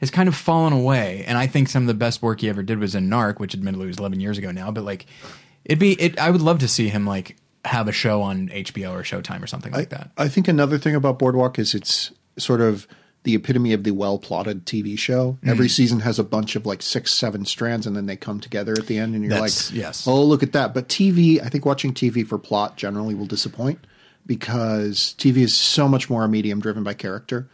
has kind of fallen away. And I think some of the best work he ever did was in Narc, which admittedly was 11 years ago now. But like it'd be it. I would love to see him like have a show on HBO or Showtime or something like that. I think another thing about Boardwalk is it's sort of the epitome of the well plotted TV show. Mm. Every season has a bunch of like six, seven strands, and then they come together at the end, and you're That's- like, yes. oh, look at that. But TV, I think watching TV for plot generally will disappoint because TV is so much more a medium driven by character.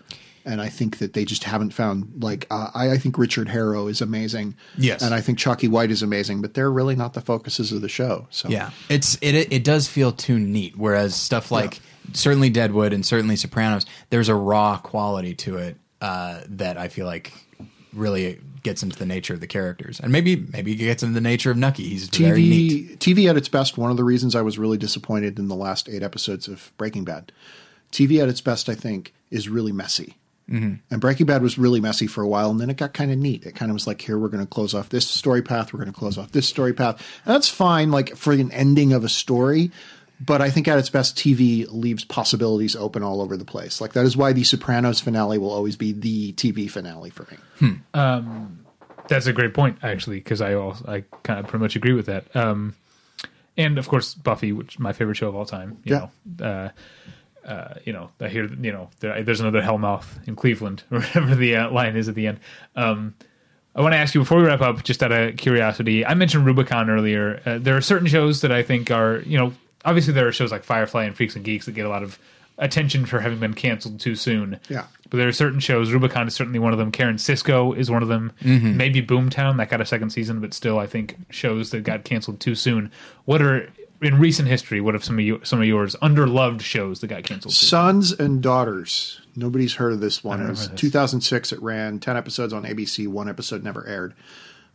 And I think that they just haven't found like uh, I, I think Richard Harrow is amazing, Yes. and I think Chalky White is amazing, but they're really not the focuses of the show. So Yeah, it's it it does feel too neat. Whereas stuff like certainly Deadwood and certainly Sopranos, there's a raw quality to it uh, that I feel like really gets into the nature of the characters, and maybe maybe it gets into the nature of Nucky. He's very neat. TV TV at its best. One of the reasons I was really disappointed in the last eight episodes of Breaking Bad. TV at its best, I think, is really messy. Mm-hmm. And Breaking Bad was really messy for a while, and then it got kind of neat. It kind of was like, here we're going to close off this story path, we're going to close off this story path, and that's fine, like for an ending of a story. But I think at its best, TV leaves possibilities open all over the place. Like that is why the Sopranos finale will always be the TV finale for me. That's a great point, actually, because I also I kind of pretty much agree with that. Um, and of course, Buffy, which is my favorite show of all time. You Yeah. know, uh, uh, you know, I hear you know there, there's another Hellmouth in Cleveland, or whatever the uh, line is at the end. Um, I want to ask you before we wrap up, just out of curiosity. I mentioned Rubicon earlier. Uh, there are certain shows that I think are, you know, obviously there are shows like Firefly and Freaks and Geeks that get a lot of attention for having been canceled too soon. Yeah. But there are certain shows. Rubicon is certainly one of them. Karen Sisco is one of them. Maybe Boomtown that got a second season, but still, I think shows that got canceled too soon. What are in recent history? What have some of you, some of yours underloved shows that got canceled? Too soon? Sons and Daughters. Nobody's heard of this one. It was this. 2006. It ran 10 episodes on ABC. One episode never aired.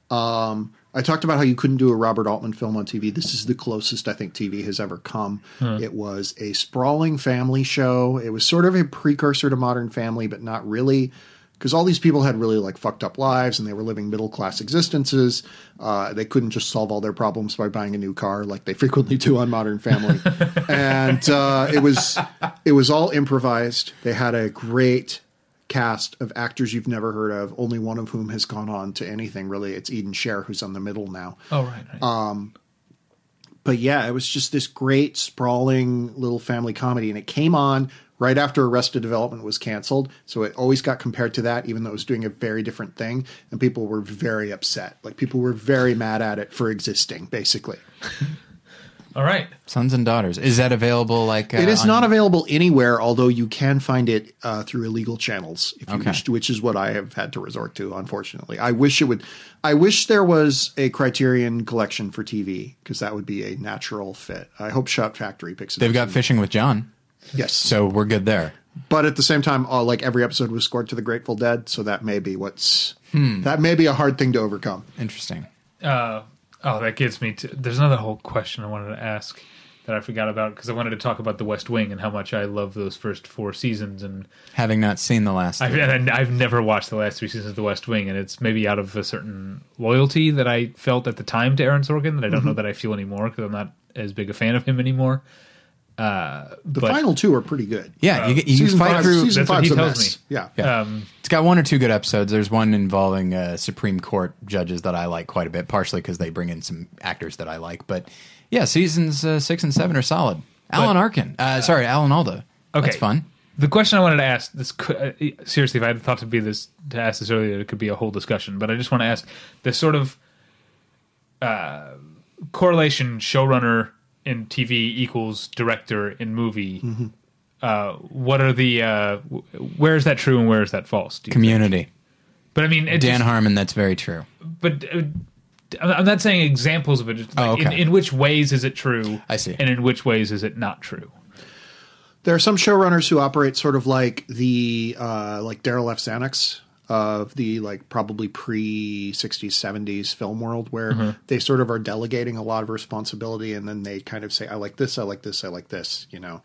Um, I talked about how you couldn't do a Robert Altman film on TV. This is the closest I think TV has ever come. It was a sprawling family show. It was sort of a precursor to Modern Family, but not really, because all these people had really like fucked up lives and they were living middle class existences. Uh, they couldn't just solve all their problems by buying a new car like they frequently do on Modern Family, and uh, it was it was all improvised. They had a great cast of actors you've never heard of, only one of whom has gone on to anything really. It's Eden Sher, who's on the middle now. Oh right. right. Um, but yeah, it was just this great, sprawling little family comedy. And it came on right after Arrested Development was canceled. So it always got compared to that, even though it was doing a very different thing. And people were very upset. Like people were very mad at it for existing, basically. All right. Sons and Daughters. Is that available? Like uh, It is on- not available anywhere, although you can find it uh, through illegal channels, if you Okay. wish to, which is what I have had to resort to. Unfortunately, I wish it would. I wish there was a Criterion collection for TV because that would be a natural fit. I hope Shout Factory picks it. Up. They've got soon. Fishing with John, yes, so we're good there. but at the same time, uh, like every episode was scored to the Grateful Dead, so that may be what's that may be a hard thing to overcome. Interesting. Uh, oh, that gets me to. There's another whole question I wanted to ask that I forgot about because I wanted to talk about The West Wing and how much I love those first four seasons, and Having not seen the last, I've and I've never watched the last three seasons of The West Wing, and it's maybe out of a certain loyalty that I felt at the time to Aaron Sorkin that I don't mm-hmm. know that I feel anymore because I'm not as big a fan of him anymore. Uh, The but, final two are pretty good. yeah, you, get- you season fight five, through. season That's what five's a tells mess. me. Yeah. Yeah. Um, It's got one or two good episodes. There's one involving uh, Supreme Court judges that I like quite a bit, partially because they bring in some actors that I like. But yeah, seasons uh, six and seven are solid. Alan Arkin, uh, sorry, Alan Alda. Okay. That's fun. The question I wanted to ask this could, uh, seriously, if I had thought to be this to ask this earlier, it could be a whole discussion. But I just want to ask this sort of uh, correlation: showrunner in TV equals director in movie. Mm-hmm. Uh, what are the uh, where is that true and where is that false? do you think? Community. But I mean, it Dan just- Harmon. That's very true. but uh, I'm I'm not saying examples of it. Just Oh, like, in, okay. in which ways is it true? I see. And in which ways is it not true? There are some showrunners who operate sort of like the uh, like Darryl F. Zanuck of the like probably pre '60s '70s film world, where they sort of are delegating a lot of responsibility, and then they kind of say, "I like this, I like this, I like this," you know.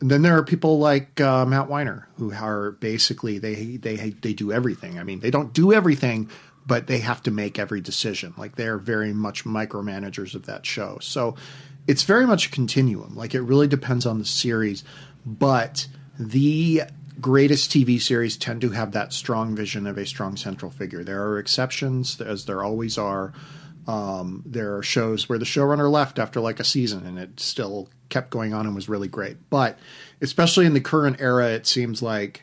And then there are people like uh, Matt Weiner who are basically they they they do everything. I mean, they don't do everything, but they have to make every decision. Like they're very much micromanagers of that show. So it's very much a continuum. Like it really depends on the series, but the greatest TV series tend to have that strong vision of a strong central figure. There are exceptions, as there always are. Um, there are shows where the showrunner left after like a season and it still kept going on and was really great. But especially in the current era, it seems like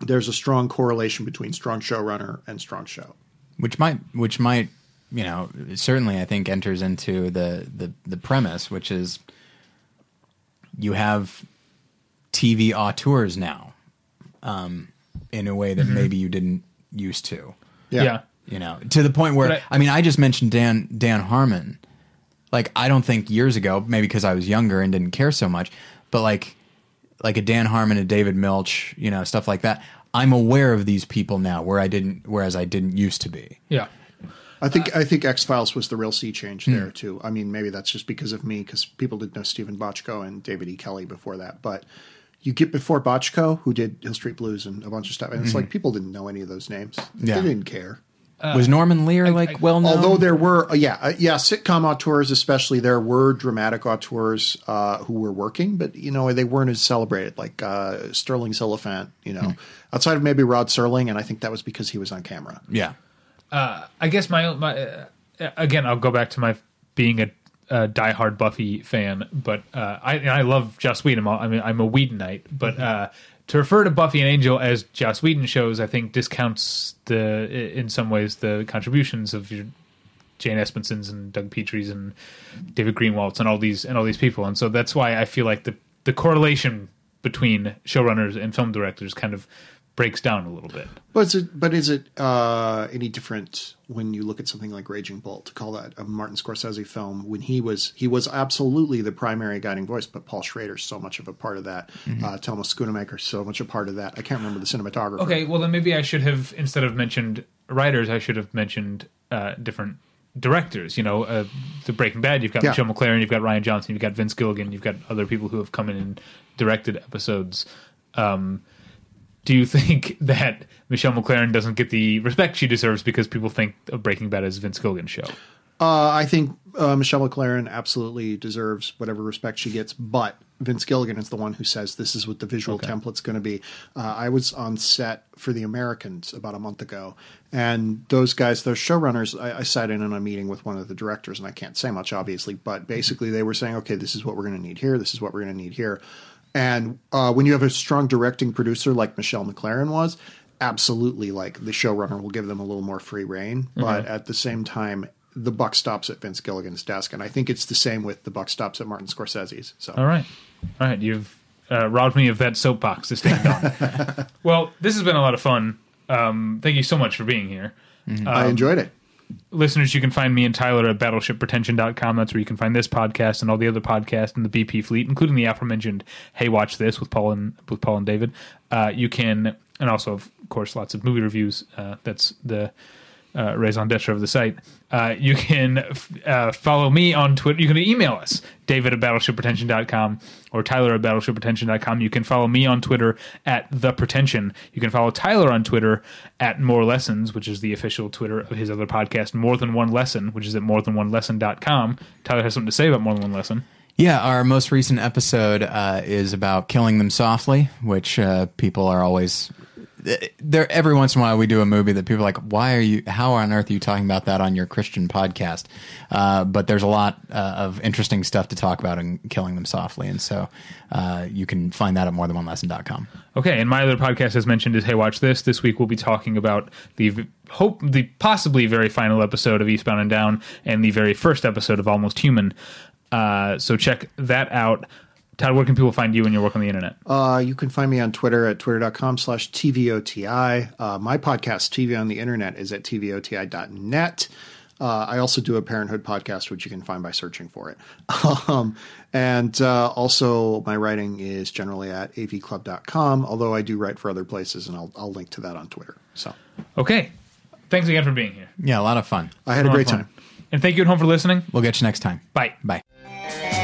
there's a strong correlation between strong showrunner and strong show. which might which might you know certainly I think enters into the the the premise, which is you have TV auteurs now, um, in a way that maybe you didn't used to. yeah. yeah. You know, to the point where But I, mean, I just mentioned Dan Dan Harmon. Like, I don't think years ago, maybe because I was younger and didn't care so much, but like, like a Dan Harmon, a David Milch, you know, stuff like that. I'm aware of these people now, where I didn't, whereas I didn't used to be. yeah. I think I think X Files was the real sea change there too. I mean, maybe that's just because of me, because people didn't know Steven Bochco and David E. Kelley before that. But you get before Bochco, who did Hill Street Blues and a bunch of stuff, and it's like people didn't know any of those names. Yeah. They didn't care. was Norman Lear like I- well known? Although there were, uh, yeah, uh, yeah, sitcom auteurs, especially there were dramatic auteurs uh, who were working, but you know they weren't as celebrated, like uh, Stirling Silliphant. You know, outside of maybe Rod Serling, and I think that was because he was on camera. yeah, I guess my my uh, again, I'll go back to my being a, a diehard Buffy fan, but uh, I and I love Joss Whedon. I'm a, I mean, I'm a Whedonite, but uh, to refer to Buffy and Angel as Joss Whedon shows, I think discounts the in some ways the contributions of your Jane Espensons and Doug Petrie's and David Greenwalt's and all these and all these people, and so that's why I feel like the the correlation between showrunners and film directors kind of breaks down a little bit. But is it, but is it uh, any different when you look at something like Raging Bull to call that a Martin Scorsese film when he was he was absolutely the primary guiding voice, but Paul Schrader's so much of a part of that. Uh, Thomas Schoonmaker's so much a part of that. I can't remember the cinematographer. Okay, well then maybe I should have instead of mentioned writers, I should have mentioned uh, different directors. You know, uh, the Breaking Bad. You've got Yeah. Michelle MacLaren, you've got Rian Johnson, you've got Vince Gilligan, you've got other people who have come in and directed episodes. Um, do you think that Michelle MacLaren doesn't get the respect she deserves because people think of Breaking Bad as Vince Gilligan's show? Uh, I think uh, Michelle MacLaren absolutely deserves whatever respect she gets, but Vince Gilligan is the one who says this is what the visual template's going to be. Uh, I was on set for The Americans about a month ago, and those guys, those showrunners, I, I sat in on a meeting with one of the directors, and I can't say much, obviously, but basically they were saying, okay, this is what we're going to need here, this is what we're going to need here. And uh, when you have a strong directing producer like Michelle MacLaren was, absolutely, like the showrunner will give them a little more free reign. But at the same time, the buck stops at Vince Gilligan's desk, and I think it's the same with the buck stops at Martin Scorsese's. So All right. All right. You've uh, robbed me of that soapbox to stand on. well, this has been a lot of fun. Um, thank you so much for being here. I enjoyed it. Listeners, you can find me and Tyler at battleshippretension.com. That's where you can find this podcast and all the other podcasts in the BP fleet, including the aforementioned Hey Watch This with Paul and with Paul and David. Uh, you can and also of course lots of movie reviews. Uh, that's the uh, raison d'etre of the site. Uh, you can f- uh, follow me on Twitter. You can email us, david at battleshippretension.com or tyler at battleshippretension.com. You can follow me on Twitter at The Pretension. You can follow Tyler on Twitter at More Lessons, which is the official Twitter of his other podcast, More Than One Lesson, which is at more than one morethanonelesson.com. Tyler has something to say about More Than One Lesson. Yeah, our most recent episode uh, is about killing them softly, which uh, people are always. There, every once in a while, we do a movie that people are like, "Why are you? How on earth are you talking about that on your Christian podcast?" Uh, but there's a lot uh, of interesting stuff to talk about in killing them softly, and so uh, you can find that at morethanonelesson.com. Okay, and my other podcast, as mentioned, is Hey Watch This. This week we'll be talking about the hope, the possibly very final episode of Eastbound and Down, and the very first episode of Almost Human. Uh, so check that out. Todd, where can people find you and your work on the internet? Uh, you can find me on Twitter at twitter.com slash TVOTI. Uh, my podcast, TV on the Internet, is at TVOTI.net. Uh, I also do a parenthood podcast, which you can find by searching for it. Um, and uh, also, my writing is generally at avclub.com, although I do write for other places, and I'll, I'll link to that on Twitter. So Okay, thanks again for being here. Yeah, a lot of fun. I had a great time. And thank you at home for listening. We'll get you next time. Bye. Bye.